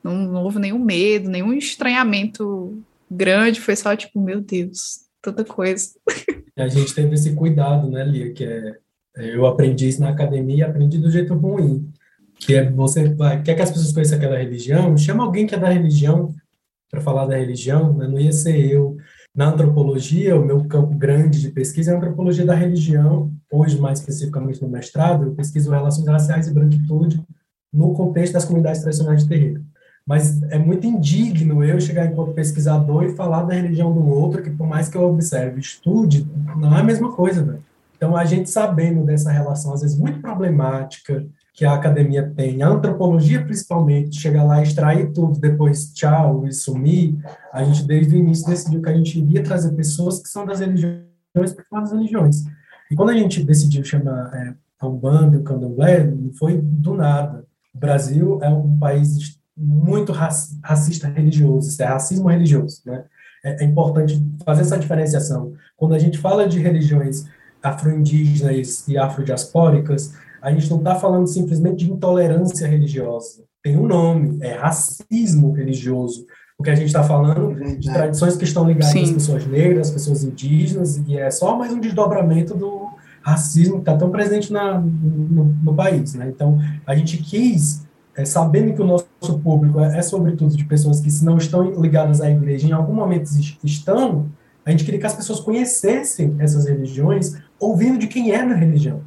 não, não houve nenhum medo, nenhum estranhamento grande, foi só tipo, meu Deus, tanta coisa. A gente teve esse cuidado, né, Lia, que é, é eu aprendi isso na academia e aprendi do jeito ruim, que é você vai, quer que as pessoas conheçam aquela religião, chama alguém que é da religião para falar da religião, né? não ia ser eu. Na antropologia, o meu campo grande de pesquisa é a antropologia da religião, hoje mais especificamente no mestrado, eu pesquiso relações raciais e branquitude, no contexto das comunidades tradicionais de terreiro. Mas é muito indigno eu chegar enquanto pesquisador e falar da religião do outro, que por mais que eu observe, estude, não é a mesma coisa, velho. Então, a gente sabendo dessa relação, às vezes, muito problemática que a academia tem, a antropologia principalmente, chegar lá, extrair tudo, depois tchau e sumir, a gente desde o início decidiu que a gente iria trazer pessoas que são das religiões para falar das religiões. E quando a gente decidiu chamar é, a Umbanda e o Candomblé, não foi do nada. O Brasil é um país muito racista religioso, isso é racismo religioso, né? É, é importante fazer essa diferenciação. Quando a gente fala de religiões afro-indígenas e afrodiaspóricas, a gente não está falando simplesmente de intolerância religiosa. Tem um nome, é racismo religioso. Porque a gente está falando de tradições que estão ligadas Sim. às pessoas negras, às pessoas indígenas, e é só mais um desdobramento do, racismo que está tão presente na, no, no, país. Né? Então, a gente quis, é, sabendo que o nosso público é, é, sobretudo de pessoas que, se não estão ligadas à igreja, em algum momento estão, a gente queria que as pessoas conhecessem essas religiões ouvindo de quem é na religião.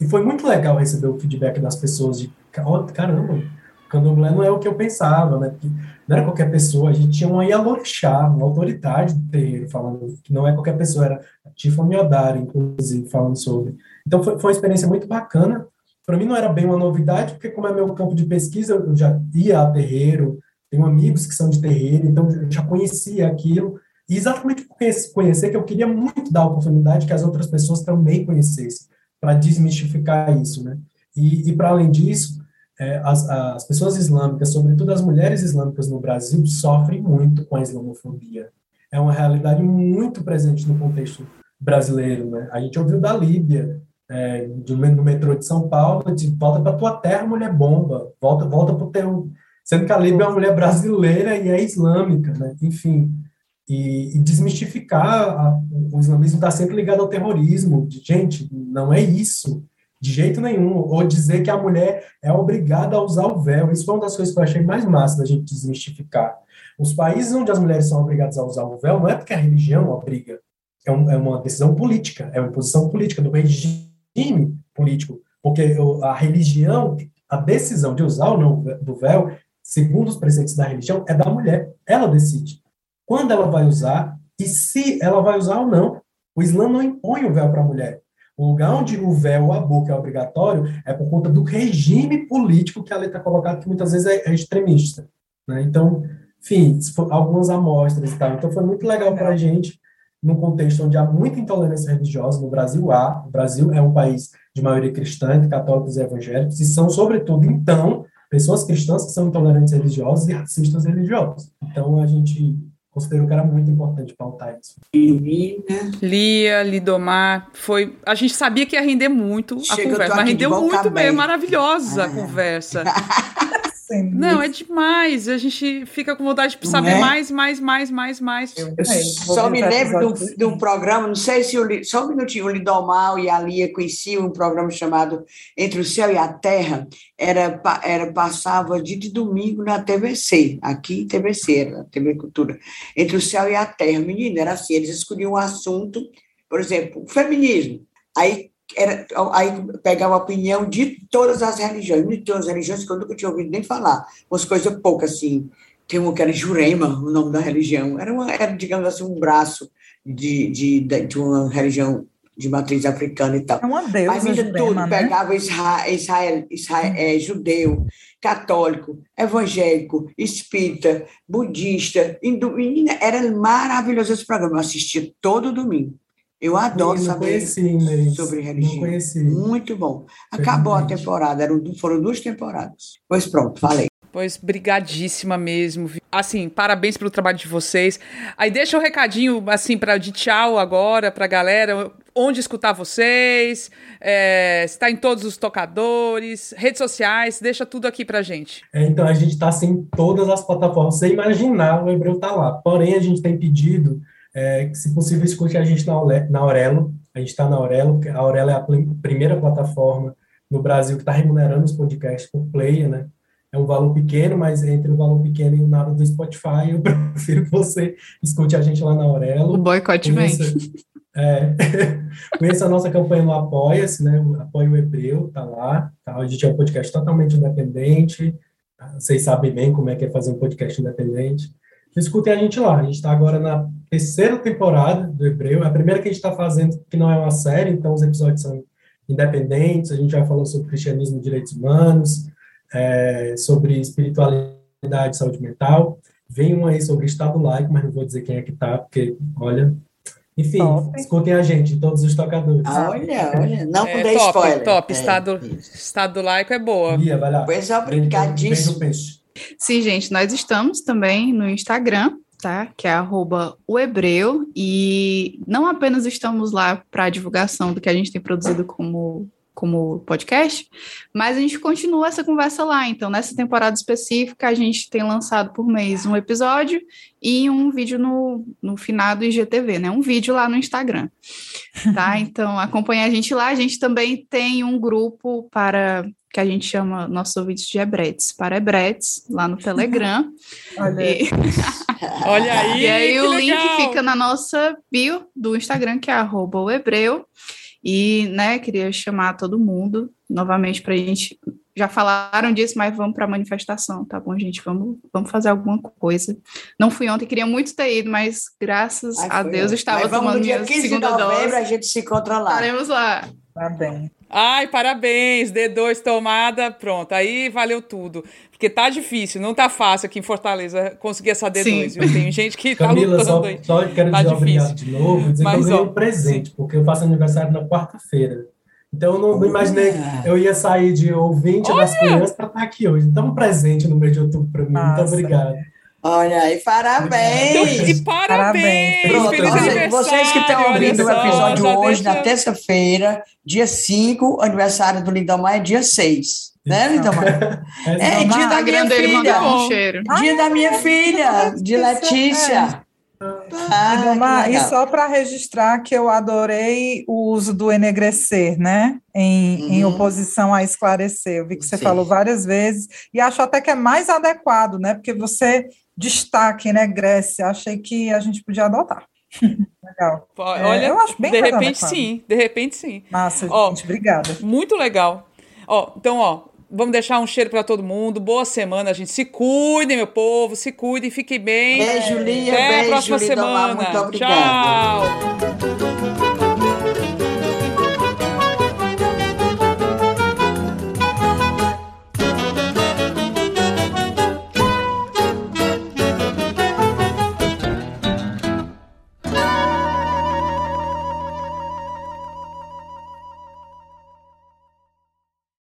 E foi muito legal receber o feedback das pessoas de, oh, caramba, candomblé não é o que eu pensava, né? Porque não era qualquer pessoa, a gente tinha uma Yalorixá, uma autoridade do terreiro, falando que não é qualquer pessoa, era Tifa Miodari, inclusive, falando sobre. Então foi, foi uma experiência muito bacana. Para mim não era bem uma novidade, porque como é meu campo de pesquisa, eu já ia a terreiro, tenho amigos que são de terreiro, então eu já conhecia aquilo. E exatamente por conhecer que eu queria muito dar a oportunidade que as outras pessoas também conhecessem, para desmistificar isso, né? E, e para além disso, é, as, as pessoas islâmicas, sobretudo as mulheres islâmicas no Brasil, sofrem muito com a islamofobia. É uma realidade muito presente no contexto brasileiro. Né? A gente ouviu da Líbia, é, do, no metrô de São Paulo, de volta para tua terra, mulher bomba, volta, volta para o teu. Sendo que a Líbia é uma mulher brasileira e é islâmica, né? enfim. E, e desmistificar a, o islamismo está sempre ligado ao terrorismo. De, gente, não é isso. De jeito nenhum. Ou dizer que a mulher é obrigada a usar o véu. Isso foi uma das coisas que eu achei mais massa da gente desmistificar. Os países onde as mulheres são obrigadas a usar o véu não é porque a religião obriga. É, um, é uma decisão política. É uma imposição política do regime político. Porque a religião, a decisão de usar ou não do véu, segundo os preceitos da religião, é da mulher. Ela decide quando ela vai usar e se ela vai usar ou não. O Islã não impõe o véu para a mulher. O lugar onde o véu, a boca é obrigatório é por conta do regime político que a lei está colocada, que muitas vezes é, é extremista. Né? Então, enfim, algumas amostras e tal. Então, foi muito legal para a gente, num contexto onde há muita intolerância religiosa, no Brasil há, o Brasil é um país de maioria cristã, entre católicos e evangélicos, e são, sobretudo, então, pessoas cristãs que são intolerantes religiosas e racistas religiosos. Então, a gente considerou que era muito importante pautar isso. Lia, Lidomar, foi. A gente sabia que ia render muito Chega, a conversa, mas rendeu muito caminho, maravilhosa ah. a conversa. Não, é demais. A gente fica com vontade de saber é? mais, mais, mais, mais, mais. Eu, Eu só me lembro de um, de um programa, não sei se o, Li- só um minutinho, o Lidomar e a Lia conheciam um programa chamado Entre o Céu e a Terra, era, era passava de, de domingo na TVC, aqui TVC, era a TV Cultura, Entre o Céu e a Terra. Menina, era assim, eles escolhiam um assunto, por exemplo, feminismo, aí era, aí pegava a opinião de todas as religiões, de todas as religiões que eu nunca tinha ouvido nem falar, umas coisas poucas assim, tem uma que era Jurema, o nome da religião. Era, uma, era digamos assim, um braço de, de, de, uma religião de matriz africana e tal. É uma Mas deusa, vinha Jurema, tudo, né? pegava Israel, Israel, Israel é, judeu, católico, evangélico, espírita, budista, hindu. Menina, era maravilhoso esse programa. Eu assistia todo domingo. Eu adoro saber conheci, sobre religião. Muito bom. Acabou a temporada, eram, foram duas temporadas. Pois pronto, falei. Pois, brigadíssima mesmo. Assim, parabéns pelo trabalho de vocês. Aí deixa um recadinho, assim, para de tchau agora pra galera. Onde escutar vocês, é, está em todos os tocadores, redes sociais, deixa tudo aqui pra gente. É, então, a gente está assim, em todas as plataformas. Sem imaginar, o Hebreu está lá. Porém, a gente tem pedido é, se possível, escute a gente na, na Aurelo. A gente está na Aurelo. A Aurelo é a prim- primeira plataforma no Brasil que está remunerando os podcasts por player, né? É um valor pequeno, mas entre o valor pequeno e o nada do Spotify, eu prefiro que você escute a gente lá na Aurelo. O boicote vem. É, conheça a nossa campanha no Apoia-se, né? Apoia o Hebreu, tá lá. Tá? A gente é um podcast totalmente independente. Vocês sabem bem como é que é fazer um podcast independente. Escutem a gente lá. A gente está agora na terceira temporada do Hebreu. É a primeira que a gente está fazendo, que não é uma série, então os episódios são independentes. A gente já falou sobre cristianismo e direitos humanos, é, sobre espiritualidade e saúde mental. Vem um aí sobre Estado laico, mas não vou dizer quem é que tá, porque, olha. Enfim, Top. escutem a gente todos os tocadores. Olha, olha, não É, dei top, spoiler. top. É, Estado, isso. estado laico é boa. Bia, vai lá. Pois é, obrigadíssimo. peixe. Sim, gente, nós estamos também no Instagram, tá? Que é arroba o Hebreu, e não apenas estamos lá para a divulgação do que a gente tem produzido como, como podcast, mas a gente continua essa conversa lá. Então, nessa temporada específica, a gente tem lançado por mês um episódio e um vídeo no, no finado IGTV, né? Um vídeo lá no Instagram. Tá? Então, acompanha a gente lá. A gente também tem um grupo para que a gente chama nossos ouvintes de Hebretes, para Hebretes, lá no Telegram. Olha, E, Olha aí, e aí que o link legal. fica na nossa bio do Instagram, que é arroba o Hebreu. E, né, queria chamar todo mundo novamente para a gente. Já falaram disso, mas vamos para a manifestação, tá bom, gente? Vamos, vamos fazer alguma coisa. Não fui ontem, queria muito ter ido, mas graças Ai, a Deus ótimo. estava Mas vamos tomando no dia minha 15 de segunda novembro, dose. a gente se encontra lá. Estaremos lá. tá bem. Ai, parabéns, D2 tomada, pronto, aí valeu tudo. Porque tá difícil, não tá fácil aqui em Fortaleza conseguir essa D2, Sim. viu? Tem gente que tá Camila, só, lutando aí. só quero Tá dizer obrigado de novo, dizer Mas, que eu ganhei um presente, porque eu faço aniversário na quarta-feira. Então eu não, não imaginei que eu ia sair de ouvinte das crianças para estar aqui hoje. Então um presente no mês de outubro para mim. Muito Massa. obrigado. Olha aí, parabéns! e parabéns! Parabéns. Pronto, Feliz vocês, vocês que estão ouvindo o só, episódio hoje, deixa- na terça-feira, dia 5, o aniversário do Lindomar é dia 6. Né, Lindomar? É, Lindomar, dia da minha filha. um cheiro. Dia da minha filha, de Letícia. Ah, Lindomar, e só para registrar que eu adorei o uso do enegrecer, né? Em, em Uhum. oposição a esclarecer. Eu vi que você Sim. falou várias vezes, e acho até que é mais adequado, né? Porque você destaca, enegrece. Achei que a gente podia adotar. Legal. É, Olha, eu acho bem de repente sim, de repente sim. Massa, Ó, gente. Obrigada. Muito legal. Ó, então, ó, vamos deixar um cheiro pra todo mundo. Boa semana, gente. Se cuidem, meu povo, se cuidem, fiquem bem. Beijo, Lia. Até a Beijo, próxima Lindomar. semana. Muito obrigada. Tchau.